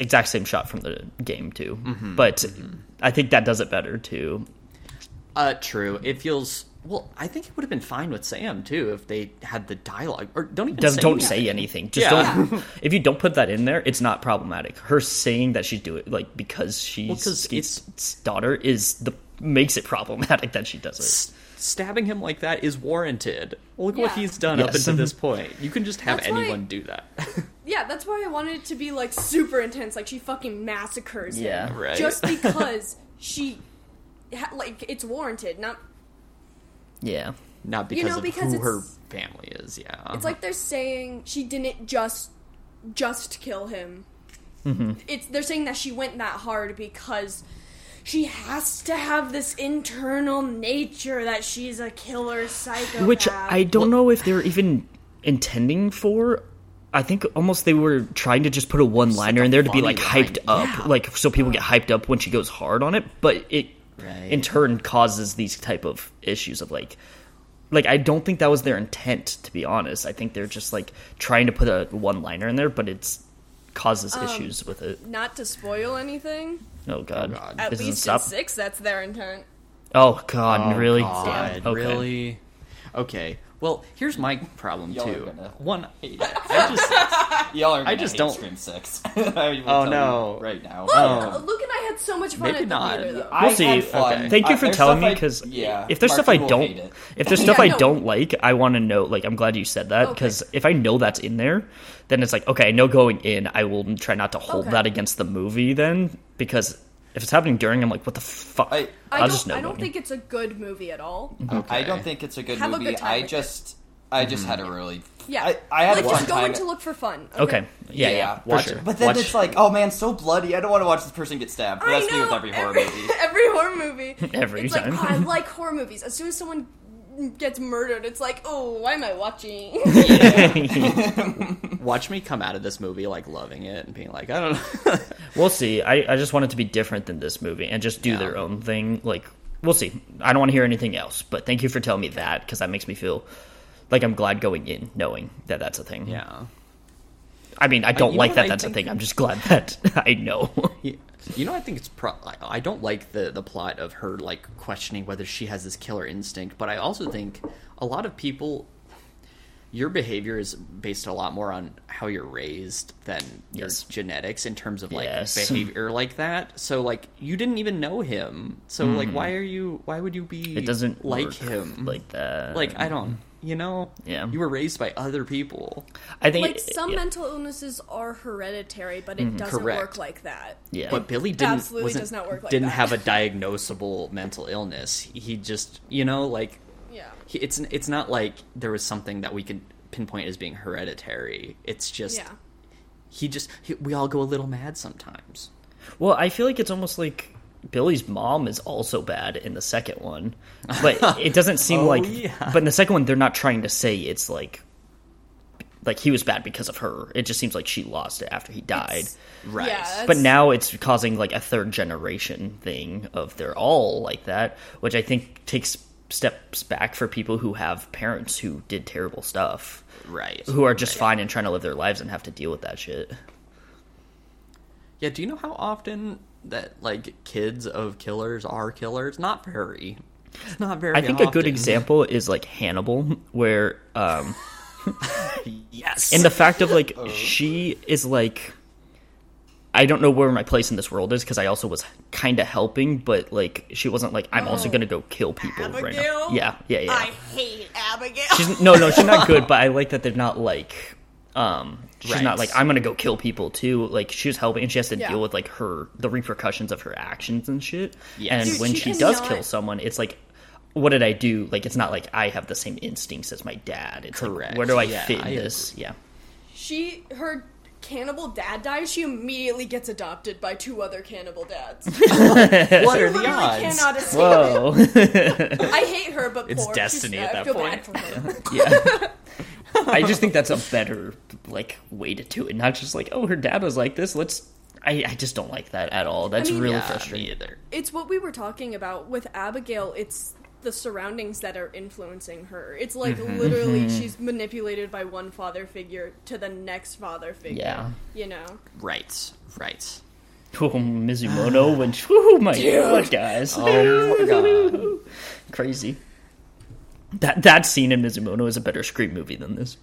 S1: exact same shot from the game too,
S2: Mm-hmm,
S1: but I think that does it better too.
S2: uh, true. It feels well. I think it would have been fine with Sam too if they had the dialogue or don't even
S1: Does,
S2: say
S1: don't
S2: anything.
S1: say anything. Just
S2: Yeah.
S1: don't. *laughs* *laughs* If you don't put that in there, it's not problematic. Her saying that she's doing like because she's
S2: Well, 'cause
S1: Skeet's daughter is the makes it problematic *laughs* that she does it.
S2: S- Stabbing him like that is warranted. Look what he's done up until this point. You can just have
S4: That's why-
S2: anyone do that.
S4: Yeah, that's why I wanted it to be like super intense, like she fucking massacres him.
S1: Yeah.
S2: Right.
S4: Just *laughs* because she, ha- like, it's warranted. Not.
S1: Yeah,
S2: Not because
S4: You
S2: because
S4: know,
S2: of
S4: because
S2: who her family is. Yeah,
S4: It's like they're saying she didn't just, just kill him.
S1: Mm-hmm.
S4: It's they're saying that she went that hard because. She has to have this internal nature that she's a killer psychopath.
S1: which I don't know if they're even intending for. I think almost they were trying to just put a one-liner
S2: like
S1: in there to be like hyped
S2: line,
S1: up,
S2: yeah.
S1: like so people get hyped up when she goes hard on it. But it,
S2: Right.
S1: in turn, causes these type of issues of like, like I don't think that was their intent. To be honest, I think they're just like trying to put a one liner in there, but it's causes
S4: Um,
S1: issues with it.
S4: Not to spoil anything,
S1: Oh god, Oh,
S2: God.
S4: at
S1: This
S4: least
S1: stop.
S4: in six, that's their intent.
S1: Oh god,
S2: Oh,
S1: really?
S2: God,
S1: Okay.
S2: Really? Okay. Well, here's my problem
S5: Y'all are
S2: too.
S5: gonna-
S2: One, I just
S5: Y'all are
S2: I
S5: gonna
S2: just
S5: hate
S2: don't-
S5: Scream Six. *laughs* I will
S2: Oh, no.
S5: right now.
S2: Oh.
S4: Luke and I had so much fun
S2: Maybe
S4: at the
S2: not.
S4: theater,
S1: We'll see. Okay. Uh, Thank you for
S5: there's
S1: telling me because
S5: yeah,
S1: if there's stuff I don't, if there's *laughs* stuff
S4: Yeah,
S1: I
S4: no.
S1: don't like, I want to know. Like, I'm glad you said that
S4: Okay.
S1: because if I know that's in there, then it's like okay, I know going in, I will try not to hold
S4: Okay.
S1: that against the movie. Then because if it's happening during, I'm like, what the fuck?
S5: I-
S4: I
S1: will
S4: don't,
S1: just know.
S4: I don't think it's a good movie at all.
S5: I don't think it's a good
S4: Have a
S5: movie.
S4: good time
S5: I
S4: with it.
S5: just, I just mm-hmm. had a really,
S4: Yeah,
S5: I, I had
S4: like
S5: a
S4: just go
S5: time.
S4: in to look for fun.
S1: in. Okay, yeah, yeah,
S5: Yeah,
S1: for
S2: watch
S1: sure.
S2: it.
S5: But then
S2: Watch-
S5: it's like, oh man, so bloody. I don't want to watch this person get stabbed. But
S4: I
S5: that's
S4: know,
S5: me with every horror
S4: every,
S5: movie. *laughs*
S4: Every horror movie. *laughs*
S1: Every
S4: it's
S1: time.
S4: like, oh, I like horror movies. As soon as someone gets murdered, it's like, oh, why am I watching? *laughs* *laughs*
S2: watch me come out of this movie like loving it and being like, I don't know.
S1: We'll see. I, I just want it to be different than this movie and just do
S2: Yeah.
S1: their own thing. Like, we'll see. I don't want to hear anything else, but thank you for telling me that because that makes me feel like I'm glad going in knowing that that's a thing.
S2: yeah.
S1: I mean, I don't
S2: you
S1: like that
S2: I
S1: that's a thing. I'm just glad that *laughs* I know.
S2: You know, I think it's pro. I- I don't like the the plot of her like questioning whether she has this killer instinct, but I also think a lot of people, your behavior is based a lot more on how you're raised than
S1: Yes.
S2: your genetics in terms of like
S1: Yes. *laughs*
S2: behavior like that. So like you didn't even know him, so like hmm. why are you? Why would you be?
S1: It doesn't
S2: like him.
S1: like that.
S2: like I don't. You know,
S1: Yeah.
S2: you were raised by other people.
S1: I think
S4: like some
S1: yeah.
S4: mental illnesses are hereditary, but it mm-hmm. doesn't
S2: Correct.
S4: work like that.
S1: Yeah.
S2: But Billy didn't
S4: absolutely
S2: wasn't-
S4: does not work like
S2: didn't
S4: that.
S2: have a *laughs* diagnosable mental illness. He just, you know, like
S4: Yeah.
S2: he, it's it's not like there was something that we could pinpoint as being hereditary. It's just
S4: Yeah.
S2: he just he, we all go a little mad sometimes.
S1: Well, I feel like it's almost like Billy's mom is also bad in the second one, but it doesn't seem *laughs*
S2: Oh,
S1: like.
S2: yeah.
S1: But in the second one, they're not trying to say it's like, like he was bad because of her. It just seems like she lost it after he died.
S4: It's-
S2: Right.
S4: Yeah,
S1: but now it's causing like a third generation thing of they're all like that, which I think takes steps back for people who have parents who did terrible stuff,
S2: Right.
S1: who are just fine and trying to live their lives and have to deal with that shit.
S2: Yeah, do you know how often that like kids of killers are killers? Not very. It's not very
S1: I think a good example is like Hannibal, where um, *laughs*
S2: Yes.
S1: and the fact of like she is like I don't know where my place in this world is because I also was kind of helping, but like she wasn't like I'm also
S4: Oh.
S1: gonna go kill people right now. Yeah, yeah, yeah.
S4: I hate Abigail.
S1: She's no, no, she's not *laughs* good, but I like that they're not like um she's
S2: Right.
S1: not like I'm gonna go kill people too. Like she was helping and she has to
S4: Yeah.
S1: deal with like her the repercussions of her actions and shit.
S2: Yes.
S1: And
S4: Dude,
S1: when
S4: she
S1: she, does
S4: cannot-
S1: kill someone, it's like what did I do? Like it's not like I have the same instincts as my dad. It's
S2: Correct.
S1: like where do I
S2: Yeah,
S1: fit in
S2: I
S1: this? Yeah.
S4: she her cannibal dad dies. She immediately gets adopted by two other cannibal dads. *laughs*
S2: what are the odds?
S1: Whoa.
S4: I hate her, but
S2: It's
S4: poor.
S2: destiny
S4: She's-
S2: at
S4: I
S2: that
S4: feel
S2: point.
S4: Bad for her. *laughs*
S1: yeah. *laughs* *laughs* I just think that's a better like way to do it. Not just like, oh, her dad was like this. Let's. I, I just don't like that at all. That's
S4: mean,
S1: really
S2: Yeah,
S1: frustrating.
S2: me either.
S4: It's what we were talking about with Abigail. It's the surroundings that are influencing her. It's like
S1: Mm-hmm.
S4: literally she's manipulated by one father figure to the next father figure.
S1: Yeah.
S4: You know?
S2: Right. Right.
S1: Oh, Mizumono when oh my god, guys,
S2: Oh my god. *laughs*
S1: crazy. That that scene in Mizumono is a better Scream movie than this.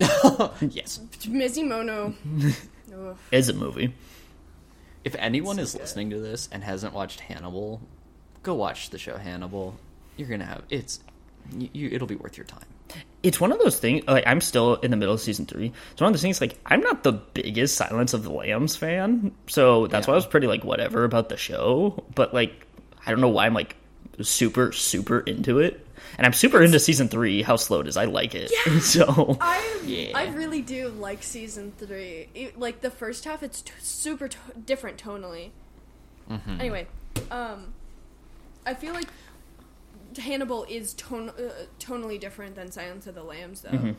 S1: *laughs*
S2: yes.
S4: Mizumono. *laughs*
S1: Is a movie.
S2: If anyone is listening to this and hasn't watched Hannibal, go watch the show Hannibal. You're gonna have it's you, you it'll be worth your time.
S1: It's one of those things. Like I'm still in the middle of season three. It's one of those things. Like I'm not the biggest Silence of the Lambs fan, so that's why I was pretty like whatever about the show. But like I don't know why I'm like super super into it, and I'm super into season three. How slow it is, I like it. *laughs* so
S4: I
S2: Yeah.
S4: I really do like season three. It- like the first half, it's t- super t- different tonally.
S2: Mm-hmm.
S4: Anyway, um, I feel like Hannibal is ton- uh, tonally different than Silence of the Lambs, though.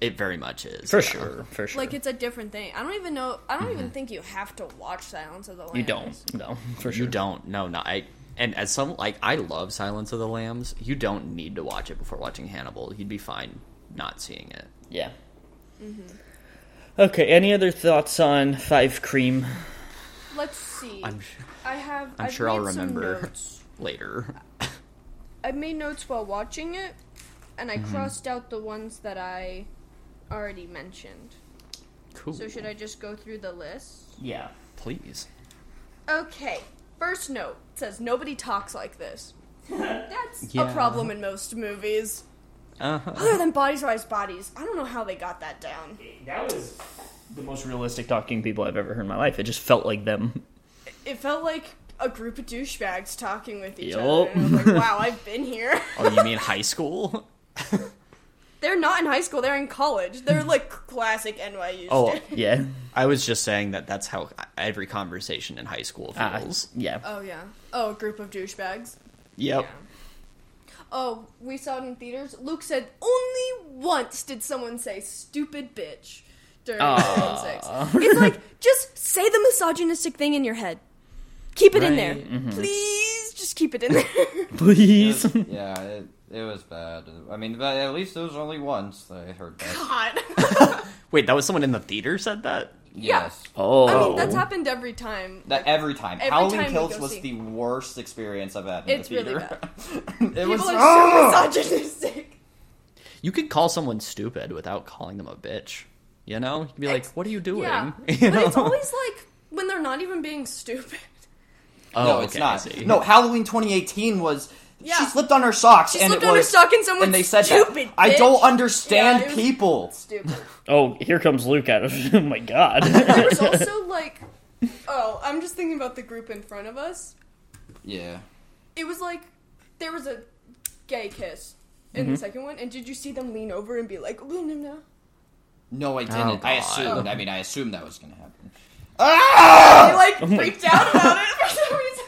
S2: It very much is.
S1: for
S2: yeah.
S1: sure, for sure.
S4: Like it's a different thing. I don't even know. I don't even think you have to watch Silence of the Lambs.
S1: you don't. No, *laughs* for sure.
S2: You don't. No, no. I And as some like I love Silence of the Lambs, you don't need to watch it before watching Hannibal. You'd be fine not seeing it.
S1: Yeah. Mm-hmm. Okay. Any other thoughts on Five Cream?
S4: Let's see.
S2: I'm
S4: I have.
S2: I'm
S4: I've
S2: sure I'll remember *laughs* later.
S4: I made notes while watching it, and I
S2: Mm-hmm.
S4: crossed out the ones that I already mentioned.
S2: Cool.
S4: So should I just go through the list?
S1: Yeah.
S2: Please.
S4: Okay. First note says nobody talks like this. *laughs* That's
S2: Yeah.
S4: a problem in most movies.
S2: Uh-huh.
S4: Other than Bodies Rise Bodies, I don't know how they got that down.
S1: That was the most realistic talking people I've ever heard in my life. It just felt like them.
S4: It felt like a group of douchebags talking with each
S1: Yup.
S4: other. And I was like, wow, I've been here. *laughs*
S2: Oh, you mean *laughs* high school?
S4: They're not in high school, they're in college. They're like *laughs* classic NYU
S2: Oh,
S4: students.
S1: Yeah. *laughs*
S2: I was just saying that that's how every conversation in high school
S1: Ah,
S2: feels.
S1: yeah.
S4: Oh, yeah. Oh, a group of douchebags.
S2: yep.
S4: Oh, we saw it in theaters. Luke said only once did someone say "stupid bitch" during
S1: Aw.
S4: season six. *laughs* It's like just say the misogynistic thing in your head. Keep it in there,
S1: Mm-hmm.
S4: please. Just keep it in there.
S1: Please.
S5: yeah, it, it was bad. I mean, but at least it was only once that I heard that.
S4: God. *laughs* *laughs*
S2: Wait, that was someone in the theater said that?
S4: Yeah.
S5: Yes.
S1: oh.
S4: I mean, that's happened every time.
S5: That every time.
S4: Every
S5: Halloween
S4: time
S5: Kills was
S4: see.
S5: the worst experience I've had in
S4: It's
S5: the
S4: really
S5: theater. *laughs* it
S4: People
S5: was
S4: are so misogynistic.
S2: You could call someone stupid without calling them a bitch. You know? You could be like,
S4: Ex-
S2: what are you doing?
S4: Yeah,
S2: You
S4: but
S2: know?
S4: it's always like when they're not even being stupid.
S2: oh,
S5: no, it's
S2: okay, I
S5: not. No, Halloween 2018 was.
S4: Yeah.
S5: She slipped on her socks,
S4: She
S5: and
S4: slipped
S5: it
S4: on her
S5: was.
S4: sock and someone
S5: and they said
S4: stupid.
S5: that. I don't understand
S4: Yeah,
S5: people.
S4: Stupid. *laughs*
S1: Oh, here comes Luke out of. *laughs* Oh my god.
S4: there was *laughs* also like, oh, I'm just thinking about the group in front of us.
S5: Yeah.
S4: It was like there was a gay kiss in
S2: Mm-hmm.
S4: the second one, and did you see them lean over and be like, "No, no, no"?
S5: No, I didn't. I
S2: God.
S5: assumed. I mean, I assumed that was going to happen.
S4: They like freaked out about it for some reason.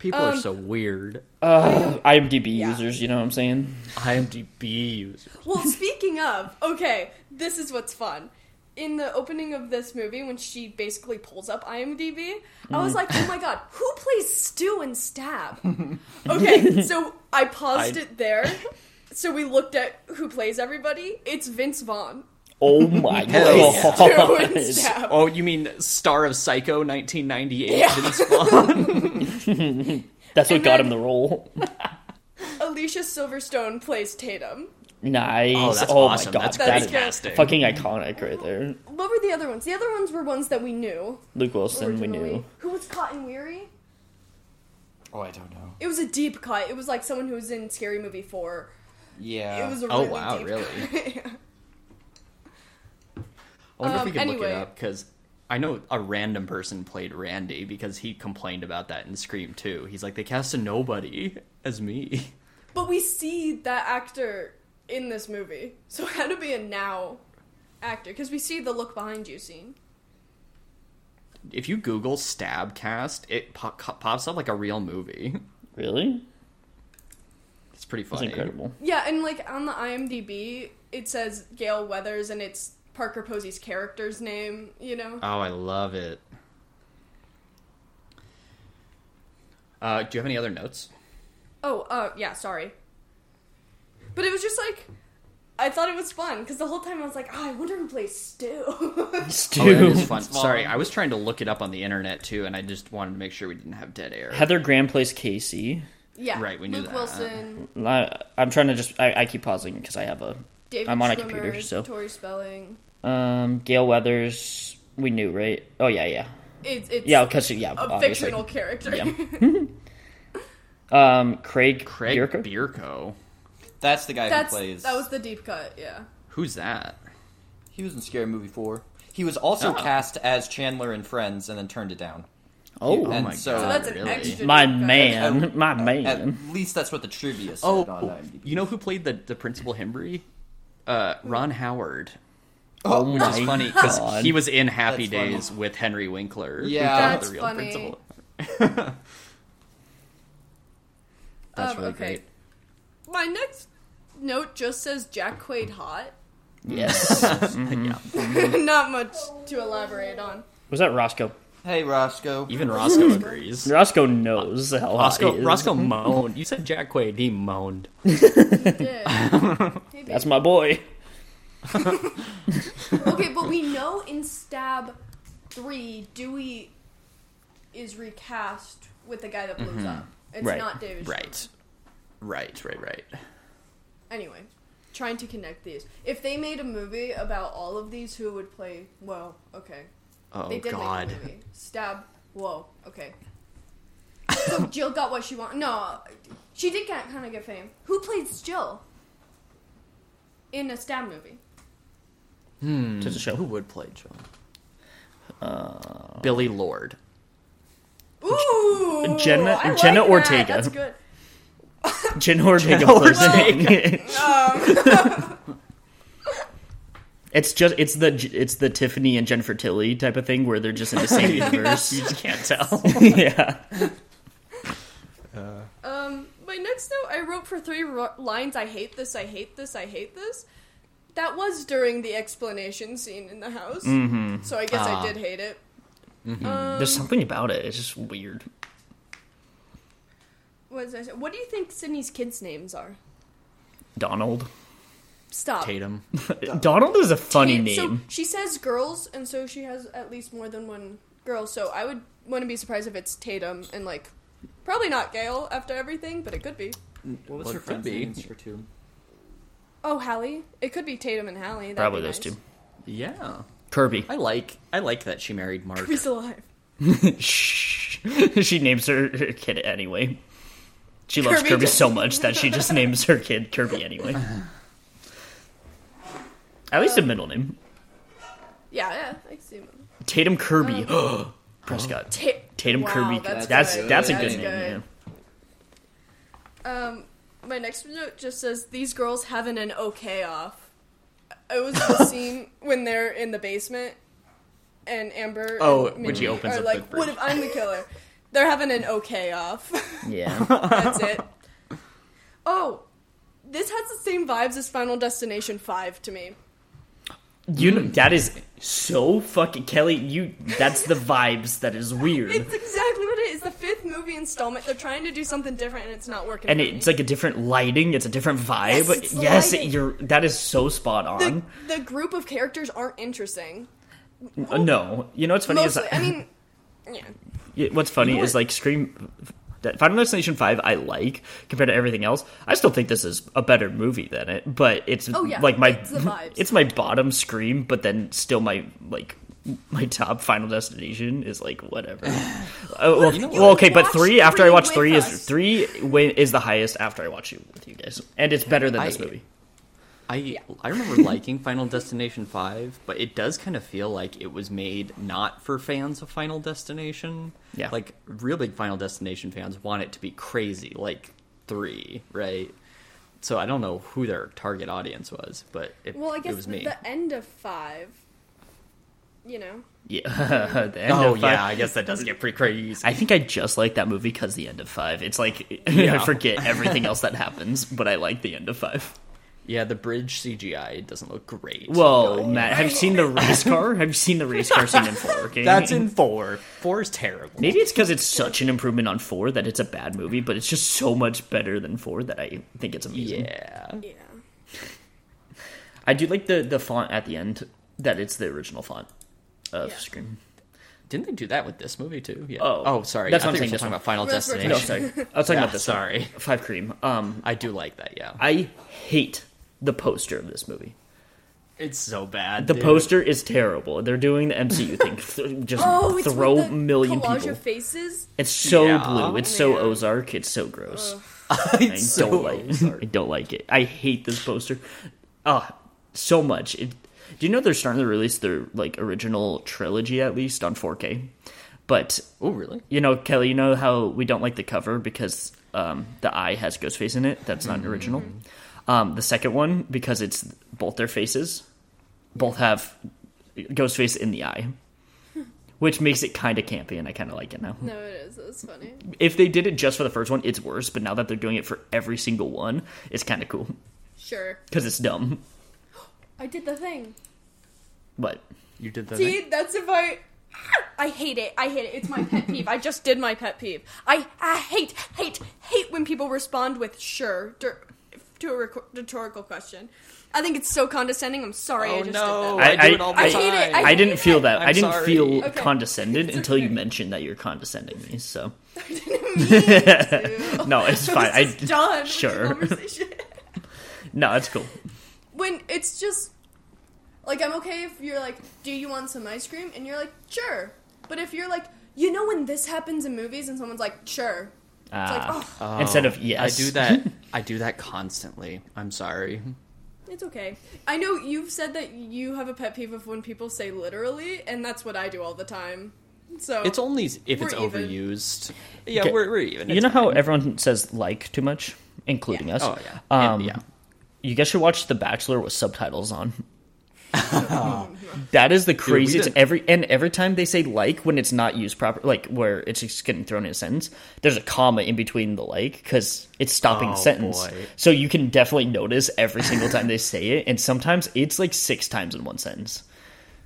S2: People are
S4: Um,
S2: so weird.
S1: uh, IMDb
S4: Yeah.
S1: users, you know what I'm saying?
S2: IMDb users.
S4: well, speaking of, okay, this is what's fun. In the opening of this movie, when she basically pulls up IMDb, I
S2: Mm.
S4: was like, "Oh my god, *laughs* who plays Stu and Stab?" *laughs* Okay, so I paused
S2: I-
S4: it there. So we looked at who plays everybody. It's Vince Vaughn.
S1: Oh *laughs* my
S2: Hell yeah.
S4: Stu
S1: god. *laughs*
S2: Oh, you mean star of Psycho 1998?
S4: Yeah.
S2: Vince Vaughn? *laughs*
S1: That's what
S4: And
S1: got
S4: then-
S1: him the role.
S4: Alicia Silverstone plays Tatum.
S1: Nice.
S2: Oh, that's
S1: oh
S2: awesome.
S1: my god.
S2: That's
S1: that is
S2: fantastic.
S1: fucking iconic right there.
S4: What were the other ones? The other ones were ones that we knew.
S1: Luke Wilson, we knew.
S4: Who was Cotton Weary?
S5: Oh, I don't know.
S4: It was a deep cut. It was like someone who was in Scary Movie 4.
S5: Yeah.
S4: It was a
S2: Oh,
S4: really
S2: wow,
S4: deep
S2: really?
S4: Cut.
S2: I wonder if
S4: Um,
S2: we could look
S4: anyway.
S2: it up because I know a random person played Randy because he complained about that in Scream 2. He's like, they cast a nobody as me.
S4: but we see that actor in this movie. So it had to be a now actor because we see the look behind you scene.
S2: If you Google stab cast, it po- pops up like a real movie.
S1: Really?
S2: It's pretty
S1: That's
S2: funny.
S1: incredible.
S4: Yeah, and like on the IMDb, it says Gale Weathers and it's Parker Posey's character's name, you know?
S2: Oh, I love it. Uh, do you have any other notes?
S4: Oh, uh, yeah, sorry. But it was just like, I thought it was fun because the whole time I was like, oh, I wonder who plays Stu.
S1: Stu. *laughs* *laughs*
S2: Oh, that is fun. Sorry, I was trying to look it up on the internet too, and I just wanted to make sure we didn't have dead air.
S1: Heather Graham plays Casey.
S4: yeah,
S2: Right, we knew
S4: Luke
S2: that.
S4: Wilson,
S1: I, I'm trying to just. I, I keep pausing because I have a.
S4: David
S1: I'm on a computer, so.
S4: Tori Spelling.
S1: Um, Gale Weathers. We knew, right? Oh yeah, yeah,
S4: It's it's
S1: yeah. Because yeah,
S4: a
S1: obviously.
S4: fictional character.
S1: Yeah. *laughs* *laughs* Um, Craig.
S2: Craig
S1: Bierko?
S2: Bierko.
S5: That's the guy
S4: That's
S5: who plays.
S4: that was the deep cut. Yeah.
S2: Who's that?
S5: He was in Scary Movie 4. He was also
S2: Oh.
S5: cast as Chandler in Friends and then turned it down.
S1: Oh,
S2: Oh
S5: And
S2: my
S5: so-
S2: god!
S4: So that's an
S2: really?
S4: extra-
S1: my man,
S5: At-
S1: my man.
S5: At least that's what the trivia said
S2: Oh,
S5: on IMDb.
S2: you know who played the the principal Himbry? Uh, Ron Howard.
S1: Oh
S2: Which is funny because he was in Happy
S5: That's funny.
S2: Days with Henry Winkler. who
S5: Yeah.
S2: played
S4: That's funny.
S2: principal. *laughs* That's
S4: Um,
S2: really
S4: okay.
S2: great.
S4: My next note just says Jack Quaid hot.
S1: Yes. *laughs* *laughs*
S2: Yeah.
S4: Not much to elaborate on.
S1: Was that Roscoe
S5: Hey, Roscoe.
S2: Even Roscoe hmm. agrees.
S1: Roscoe knows how
S2: Roscoe,
S1: hot he is.
S2: Roscoe *laughs* moaned. You said Jack Quaid. He moaned. *laughs*
S4: Yeah. Maybe.
S1: That's my boy. *laughs*
S4: Okay, but we know in Stab 3, Dewey is recast with the guy that blows mm-hmm. up. It's
S1: Right.
S4: not David Schwimmer.
S2: Right. Right, right, right.
S4: Anyway, trying to connect these. If they made a movie about all of these, who would play? Well, okay.
S2: Oh,
S4: They did
S2: God.
S4: make a movie. Stab. Whoa, okay. *laughs* So Jill got what she wanted. No, she did get, kind of get fame. Who plays Jill? In a Stab movie.
S2: Hmm.
S1: To the show.
S2: Who would play Joe? Billie Lourd.
S4: Ooh!
S1: Jenna-
S4: I like
S1: Jenna
S4: that.
S1: Ortega.
S4: That's good. *laughs*
S1: Jen Ortega
S2: Jenna
S1: plays
S2: Ortega.
S4: Um, *laughs*
S1: It's just it's the it's the Tiffany and Jennifer Tilly type of thing where they're just in the same *laughs* universe.
S2: You just can't tell. *laughs*
S1: yeah.
S4: Um, my next note I wrote for three ro- lines. I hate this. I hate this. I hate this. That was during the explanation scene in the house. Mm-hmm. So I guess
S2: Ah.
S4: I did hate it. Um,
S1: There's something about it. It's just weird.
S4: what, I say? what do you think Sidney's kids' names are?
S1: Donald.
S4: Stop.
S2: Tatum. *laughs*
S1: Donald is a funny
S4: Tate-
S1: name.
S4: So she says girls, and so she has at least more than one girl. So I would wouldn't be surprised if it's Tatum and like probably not Gale after everything, but it could be.
S2: What was
S5: Well,
S2: her
S5: it could
S2: friend's
S5: be.
S2: names for two?
S4: Oh, Hallie. It could be Tatum and Hallie. That'd
S1: Probably those
S4: nice.
S1: two.
S2: Yeah.
S1: Kirby.
S2: I like I like that she married Mark.
S4: He's alive. *laughs*
S1: Shh. *laughs* she names her, her kid anyway. She loves
S4: Kirby
S1: Kirby so much that she just names her kid Kirby anyway. At least a middle name.
S4: Yeah, yeah. I see him.
S1: Tatum Kirby. *gasps* Prescott.
S4: Ta-
S1: Tatum
S4: Wow,
S1: Kirby.
S4: that's
S1: That's
S4: good.
S1: that's, a
S4: That's
S1: good name.
S4: good. Um, my next note just says these girls having an okay off. It was the *laughs* scene when they're in the basement, and Amber.
S2: Oh,
S4: and
S2: when she
S4: Mindy
S2: opens
S4: are
S2: up the
S4: like, "What
S2: fridge."
S4: if I'm the killer?" *laughs* They're having an okay off. *laughs*
S1: Yeah.
S4: That's it. Oh, this has the same vibes as Final Destination Five to me.
S1: You know mm. that is so fucking Kelly. You that's the vibes that is weird,
S4: It's exactly what it is. The fifth movie installment. They're trying to do something different, and it's not working.
S1: and it's
S4: me.
S1: like a different lighting. It's a different vibe.
S4: Yes, it's
S1: yes
S4: lighting.
S1: you're. That is so spot on.
S4: the group of characters aren't interesting.
S1: No, you know what's funny
S4: Mostly,
S1: is
S4: I mean, *laughs* yeah.
S1: Yeah, what's funny
S4: You know
S1: is like Scream. That Final Destination Five, I like compared to everything else. I still think this is a better movie than it, but it's
S4: Oh, yeah,
S1: like my
S4: it's vibes.
S1: it's my bottom Scream, but then still my like my top Final Destination is like whatever. *sighs* Uh, well,
S2: you know
S1: well, okay, but three after I watch
S4: with
S1: three is three win, is the highest after I watch it with you guys, and it's better than this
S2: I-
S1: movie.
S2: I I remember *laughs* liking Final Destination 5, but it does kind of feel like it was made not for fans of Final Destination.
S1: Yeah.
S2: Like real big Final Destination fans want it to be crazy like 3, right? So I don't know who their target audience was, but it,
S4: Well, I guess
S2: it was
S4: the,
S2: me.
S4: the end of five. You know,
S1: Yeah, *laughs* the end
S2: oh
S1: of five-
S2: yeah, I guess that does get pretty crazy.
S1: I think I just like that movie because the end of five. It's like *laughs* I forget everything else that happens, but I like the end of five.
S2: Yeah, the bridge CGI doesn't look great.
S1: Whoa,
S2: No.
S1: Matt, have you seen the race car? Have you seen the race car scene in four? *laughs* Okay?
S2: That's in 4. 4 is terrible.
S1: Maybe it's because it's such an improvement on four that it's a bad movie, but it's just so much better than four that I think it's amazing.
S2: Yeah.
S4: yeah.
S1: I do like the the font at the end that it's the original font of
S4: Yeah.
S1: Scream.
S2: Didn't they do that with this movie too? Yeah.
S1: Oh.
S2: oh, sorry.
S1: That's
S2: I
S1: what I'm saying,
S2: we're talking about Final Destination.
S1: No, sorry, I was talking *laughs*
S2: Yeah,
S1: about this.
S2: sorry.
S1: one. Five Cream. Um,
S2: I do like that. Yeah,
S1: I hate the poster of this movie.
S2: it's so bad.
S1: The
S2: dude.
S1: poster is terrible. They're doing the MCU *laughs* thing. Just
S4: Oh, it's
S1: throw
S4: with the
S1: million people.
S4: faces.
S1: It's so
S2: Yeah.
S1: blue. It's so Ozark. It's so gross. *laughs* I
S2: It's
S1: don't
S2: so
S1: like.
S2: Ozark.
S1: I don't like it. I hate this poster. Ah, so much. It, do you know they're starting to release their like original trilogy at least on 4K? But
S2: Oh, really?
S1: you know, Kelly, you know how we don't like the cover because um, the eye has Ghostface in it. That's not
S2: Mm-hmm.
S1: original. Um, the second one because it's both their faces, both have Ghostface in the eye, which makes it kind of campy, and I kind of like it now.
S4: No, it is. It's funny.
S1: If they did it just for the first one, it's worse. But now that they're doing it for every single one, it's kind of cool
S4: Sure.
S1: because it's dumb. *gasps*
S4: I did the thing.
S1: But
S2: You did that.
S4: See, that's if I *laughs* I hate it. I hate it. It's my pet peeve. I just did my pet peeve. I, I hate, hate, hate when people respond with "sure" dur- to a rhetor- rhetorical question. I think it's so condescending. I'm sorry. I
S5: Oh
S4: just
S5: no,
S4: did that.
S5: I,
S1: I-
S5: do it all the
S4: I
S5: time.
S4: hate it. I
S1: I didn't
S4: hate
S1: feel that.
S5: I'm
S1: I didn't
S5: sorry.
S1: feel
S4: Okay.
S1: condescended
S4: It's
S1: until you mentioned that you're condescending me. So *laughs*
S4: Ew. *laughs*
S1: no, it's fine. I
S4: This is done. with the
S1: sure.
S4: conversation. *laughs*
S1: no, it's cool.
S4: when it's just like I'm okay if you're like, "Do you want some ice cream?" and you're like, "Sure." But if you're like, you know, when this happens in movies and someone's like, "Sure," it's like,
S1: Ah.
S4: "Oh,
S1: Instead of yes.
S2: I do that. *laughs* I do that constantly. I'm sorry.
S4: it's okay." I know you've said that you have a pet peeve of when people say literally, and that's what I do all the time. So
S2: It's only if it's
S4: We're even.
S2: overused. Yeah,
S1: Okay.
S2: we're, we're even.
S1: You
S2: It's
S1: know how everyone says like too much, including us.
S2: Oh yeah.
S1: Um,
S2: And- yeah.
S1: You guys should watch The Bachelor with subtitles on. *laughs* that is the craziest.
S2: didn't-
S1: every and every time they say like when it's not used proper, like where it's just getting thrown in a sentence, there's a comma in between the like because it's stopping the
S2: Oh,
S1: sentence.
S2: boy.
S1: So you can definitely notice every single time they say it, and sometimes it's like six times in one sentence.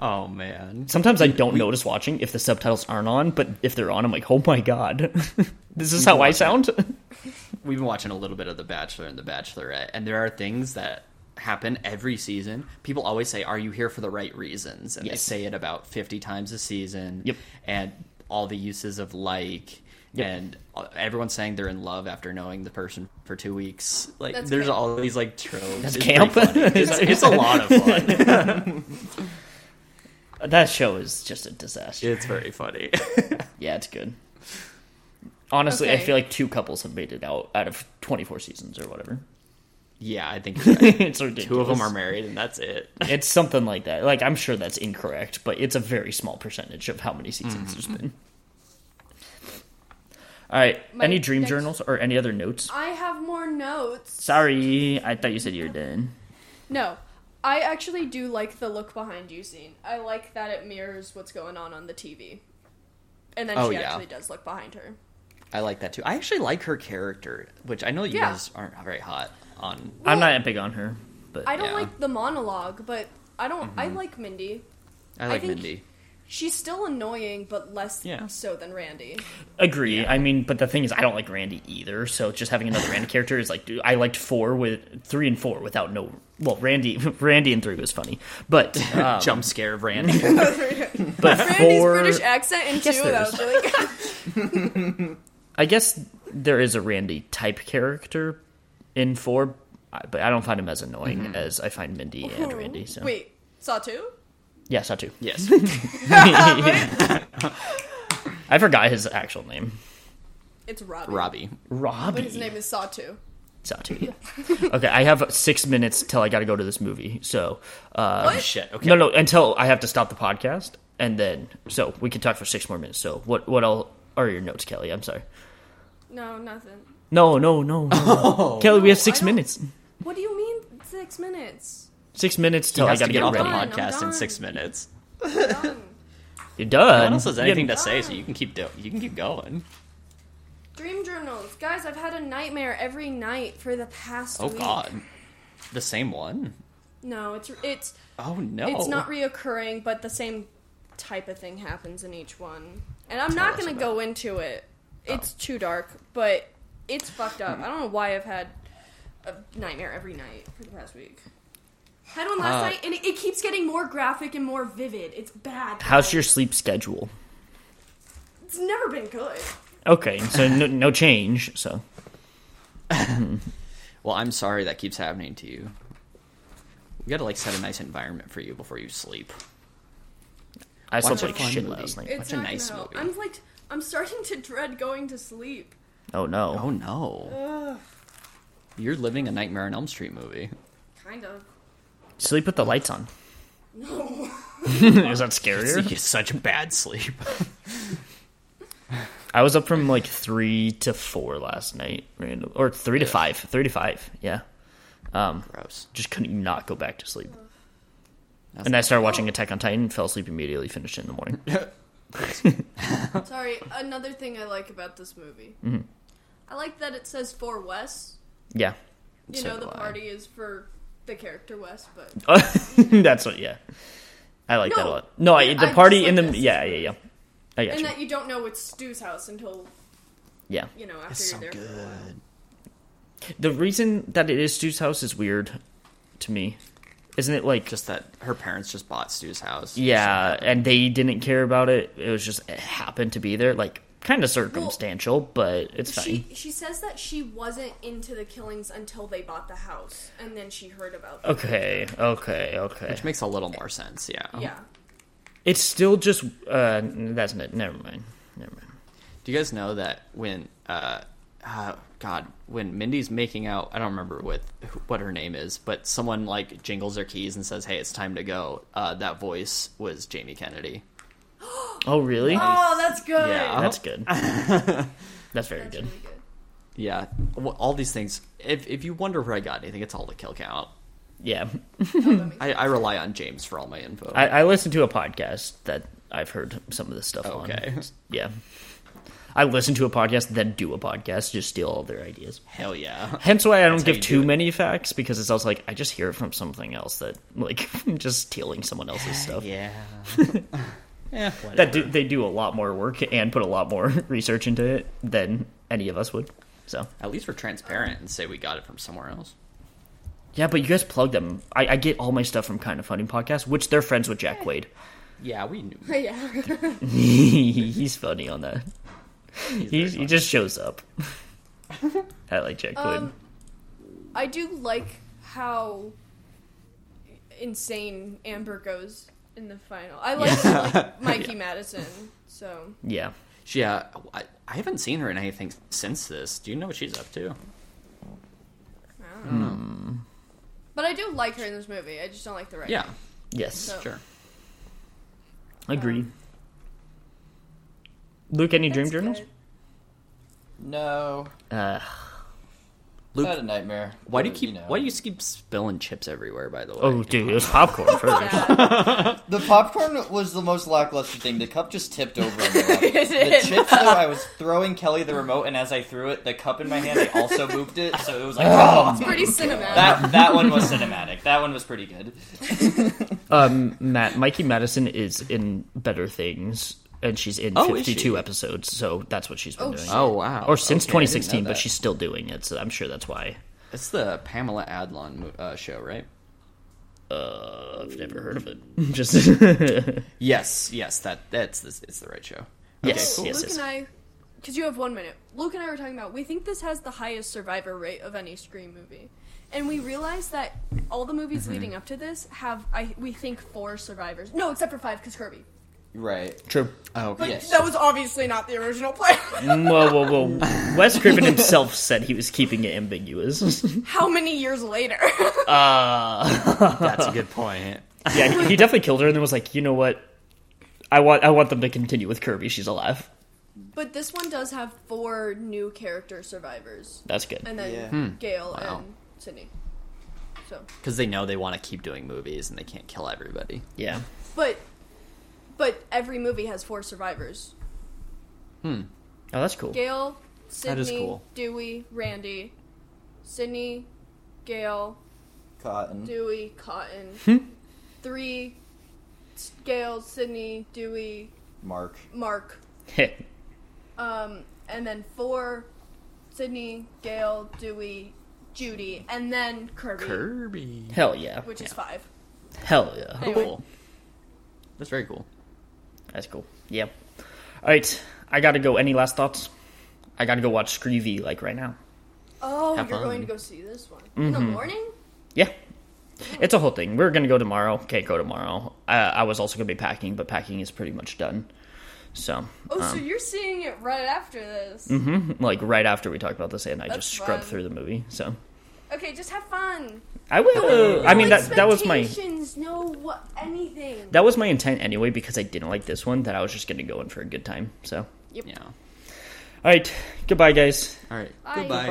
S2: Oh man.
S1: Sometimes I don't notice watching if the subtitles aren't on, but if they're on, I'm like, oh my god, *laughs* this is how I sound. *laughs*
S2: We've been watching a little bit of The Bachelor and The Bachelorette, and there are things that happen every season. People always say, "Are you here for the right reasons?" And
S1: Yes.
S2: they say it about fifty times a season.
S1: Yep.
S2: And all the uses of like.
S1: Yep.
S2: And everyone's saying they're in love after knowing the person for two weeks. Like,
S4: That's
S2: there's
S4: camp.
S2: all these like tropes.
S1: That's
S2: It's
S1: camp. *laughs*
S2: It's, it's a lot of fun. *laughs*
S1: that show is just a disaster.
S2: it's very funny. *laughs*
S1: Yeah, it's good. Honestly, I feel like two couples have made it out out of 24 seasons or whatever.
S2: Yeah, I think *laughs* right.
S1: it's ridiculous.
S2: two of them are married, and that's it. *laughs*
S1: It's something like that. Like I'm sure that's incorrect, but it's a very small percentage of how many seasons there's mm-hmm. been. All right.
S4: My
S1: any dream
S4: next-
S1: journals or any other notes?
S4: I have more notes.
S1: Sorry, I thought you said you were done.
S4: No, I actually do like the look behind you scene. I like that it mirrors what's going on on the TV. And then
S2: Oh,
S4: she
S2: yeah.
S4: actually does look behind her.
S2: I like that too. I actually like her character, which I know you
S4: Yeah.
S2: guys aren't very hot on.
S1: I'm not big on her, but
S4: I don't
S2: Yeah.
S4: like the monologue, but I don't. I
S1: Mm-hmm.
S4: like Mindy.
S2: I like
S4: think-
S2: Mindy.
S4: She's still annoying, but less
S2: Yeah.
S4: so than Randy.
S1: agree. I mean, but the thing is, I don't like Randy either. So just having another Randy character is like, dude, I liked four with three and four without no. Well, Randy, *laughs* Randy and three was funny, but *laughs* um,
S2: Jump scare of Randy. *laughs*
S1: but
S4: Randy's
S1: four.
S4: British accent in two.
S1: there
S4: That
S1: is.
S4: was really good.
S1: I guess there is a Randy type character in four, but I don't find him as annoying as I find Mindy and Randy. So
S4: Wait, Saw two?
S1: yeah, saw two.
S2: yes. *laughs* *laughs*
S1: I forgot his actual name.
S4: It's Robbie.
S2: Robbie.
S1: Robbie.
S4: But his name is Saw two.
S1: Saw two. Yeah. *laughs* okay, I have six minutes till I got to go to this movie. So uh,
S4: What?
S2: Shit. Okay.
S1: no, no, until I have to stop the podcast, and then so we can talk for six more minutes. So what? What all are your notes, Kelly? I'm sorry.
S4: No, nothing.
S1: No, no, no, no. Oh. Kelly, we have six
S4: I
S1: minutes.
S4: What do you mean six minutes?
S1: Six minutes till I got
S2: to
S1: to
S2: get
S1: get
S2: off the
S1: ready.
S4: done, I'm
S2: podcast in six minutes.
S4: Done. *laughs*
S1: You're done.
S2: No one else has anything
S1: gotta-
S2: say, so you can keep do- you can keep going.
S4: Dream journals, guys. I've had a nightmare every night for the past.
S2: Oh
S4: week.
S2: God, the same one.
S4: No, it's it's
S2: Oh no,
S4: it's not reoccurring, but the same type of thing happens in each one. And I'm not gonna go into it. Oh. It's too dark, but it's fucked up. I don't know why I've had a nightmare every night for the past week. Had one last
S2: Uh,
S4: night, and it, it keeps getting more graphic and more vivid. It's bad.
S1: How's your sleep schedule?
S4: It's never been good.
S1: Okay, so no, *laughs* no change. So
S2: Well, I'm sorry that keeps happening to you. We gotta like set a nice environment for you before you sleep.
S1: I
S2: Watch
S1: slept like shit
S2: movie.
S1: last night.
S4: It's
S2: Watch a nice
S4: gonna
S2: movie.
S4: I'm like, I'm starting to dread going to sleep.
S1: Oh no.
S2: Oh no, you're living a Nightmare on Elm Street movie.
S4: Kind of.
S1: Sleep with the lights on.
S4: No. *laughs*
S1: Is that scarier?
S2: You get such bad sleep.
S1: I was up from like three to four last night, random, or three to five, three to five. Yeah, um,
S2: Gross.
S1: just couldn't not go back to sleep.
S2: That's
S1: And I started watching Attack on Titan, fell asleep immediately, finished it in the morning. *laughs* *laughs*
S4: Sorry. Another thing I like about this movie,
S1: Mm-hmm.
S4: I like that it says for Wes.
S1: Yeah,
S4: You
S2: So
S4: know, the
S2: do I.
S4: party is for the character Wes, but *laughs*
S1: that's what. Yeah, I like that a lot. No, I,
S4: I
S1: the
S4: just
S1: party
S4: like
S1: in the
S4: this.
S1: yeah yeah yeah. I got
S4: and
S1: you.
S4: that you don't know it's Stu's house until
S1: Yeah.
S4: you know after
S2: It's
S4: you're there. For a while.
S2: good.
S1: The reason that it is Stu's house is weird to me. Isn't it like
S2: Just that her parents just bought Stu's house.
S1: yeah, and they didn't care about it. It was just it happened to be there, like kind of circumstantial, but it's fine.
S4: She she says that she wasn't into the killings until they bought the house, and then she heard about them.
S1: Okay, okay, okay.
S2: Which makes a little more sense, yeah.
S4: Yeah.
S1: It's still just uh that's it. Never mind. Never mind.
S2: Do you guys know that when uh, uh God, when Mindy's making out, I don't remember what what her name is, but someone like jingles their keys and says, "Hey, it's time to go." Uh, that voice was Jamie Kennedy. *gasps*
S1: Oh, really?
S4: Oh, that's good.
S2: Yeah.
S1: That's good. *laughs* That's very
S4: That's
S1: good.
S4: really good.
S2: Yeah, well, all these things. If if you wonder where I got anything, it's all the kill count.
S1: Yeah. *laughs*
S2: I, I rely on James for all my info.
S1: I, I listen to a podcast that I've heard some of this stuff
S2: Okay.
S1: on. Okay, yeah. I listen to a podcast, then do a podcast, just steal all their ideas.
S2: Hell yeah.
S1: Hence why I don't
S2: how
S1: give
S2: you do
S1: too
S2: it.
S1: many facts because it's also like I just hear it from something else that like *laughs* I'm just stealing someone else's stuff.
S2: Yeah. *laughs* yeah.
S1: That do, they do a lot more work and put a lot more *laughs* research into it than any of us would. So
S2: At least we're transparent and say we got it from somewhere else.
S1: yeah, but you guys plug them. I, I get all my stuff from Kind of Funny podcast, which they're friends with Jack Quaid.
S2: Yeah, we knew.
S4: Yeah.
S1: He's funny on that. He, he just shows up. *laughs* I like Jack Quaid.
S4: Um, I do like how insane Amber goes in the final. I like, like *laughs* Mikey Madison. So
S1: yeah.
S2: Yeah, uh, I, I haven't seen her in anything since this. Do you know what she's up to?
S4: I don't know. Hmm. But I do like her in this movie. I just don't like the writing.
S2: Yeah,
S1: Yes.
S4: So-
S2: sure.
S1: Agreed. Um, Luke, any dream
S4: That's
S1: journals?
S4: good.
S5: No,
S1: Uh,
S2: Luke,
S5: I had a nightmare.
S2: why do you
S5: but,
S2: keep
S5: know.
S2: why do you keep spilling chips everywhere? By the way.
S1: oh, dude, it was popcorn first.
S4: Yeah. *laughs*
S5: The popcorn was the most lackluster thing. The cup just tipped over. In my *laughs* the chips, though, I was throwing Kelly the remote, and as I threw it, the cup in my hand, I also moved it, so it was like, oh, it's
S4: Pretty cinematic.
S5: that that one was cinematic. That one was pretty good. *laughs*
S1: Um, Matt, Mikey Madison is in Better Things, and she's in
S2: Oh,
S1: 52
S2: she?
S1: episodes, so that's what she's been
S4: Oh,
S1: doing.
S4: shit.
S2: Oh wow.
S1: Or since
S2: Okay, I didn't know
S1: 2016, but she's still doing it, so I'm sure that's why.
S2: It's the Pamela Adlon uh, show, right?
S1: Uh, I've never heard of it. *laughs* *laughs* Just *laughs*
S2: Yes, yes. That that's this. It's the right show.
S1: yes,
S2: cool.
S1: yes,
S4: Luke
S1: yes.
S4: and I, because you have one minute. Luke and I were talking about. We think this has the highest survivor rate of any Scream movie, and we realized that all the movies
S1: Mm-hmm.
S4: leading up to this have. I we think four survivors. No, except for five, because Kirby.
S5: Right.
S1: True.
S2: Oh,
S4: Like,
S5: Yes.
S4: That was obviously not the original plan.
S1: Whoa, whoa, whoa. *laughs* Wes Craven himself said he was keeping it ambiguous.
S4: How many years later? *laughs*
S1: uh,
S2: that's a good point.
S1: yeah, he, he definitely killed her and then was like, you know what? I want, I want them to continue with Kirby. She's alive.
S4: but this one does have four new character survivors,
S1: That's good.
S4: and then
S5: Yeah.
S4: Gale
S2: Wow.
S4: and Sidney. So,
S2: Because they know they want to keep doing movies and they can't kill everybody.
S1: Yeah.
S4: but but every movie has four survivors. Hmm.
S1: Oh, that's cool.
S2: Gale, Sidney, cool.
S4: Dewey, Randy, Sidney, Gale,
S5: Cotton.
S4: Dewey, Cotton.
S1: Hmm.
S4: Three, S- Gale, Sidney, Dewey,
S5: Mark.
S4: Mark.
S1: Heh.
S4: Um, and then four, Sidney, Gale, Dewey, Judy, and then Kirby,
S2: Kirby.
S1: Hell yeah.
S4: which is five.
S1: Hell yeah.
S4: Anyway.
S2: Cool. That's very cool.
S1: That's cool. Yeah. All right. I gotta go. Any last thoughts? I gotta go watch Screevy like right now.
S4: Oh,
S2: Have
S4: you're
S2: fun.
S4: going to go see this one in the
S1: Mm-hmm.
S4: morning?
S1: Yeah. It's a whole thing. We're gonna go tomorrow. Can't go tomorrow. I, I was also gonna be packing, but packing is pretty much done. So,
S4: Oh, so
S1: um,
S4: you're seeing it right after this?
S1: Mm-hmm. like right after we talk about this, and I
S4: That's
S1: just scrubbed
S4: fun.
S1: through the movie. So
S4: Okay, just have fun.
S1: I will. I mean,
S4: No
S1: that that was my
S4: expectations, no what anything.
S1: that was my intent anyway because I didn't like this one. That I was just gonna go in for a good time. So,
S2: Yeah.
S1: all right. Goodbye, guys.
S2: All right.
S4: Bye.
S2: Goodbye.
S5: Goodbye.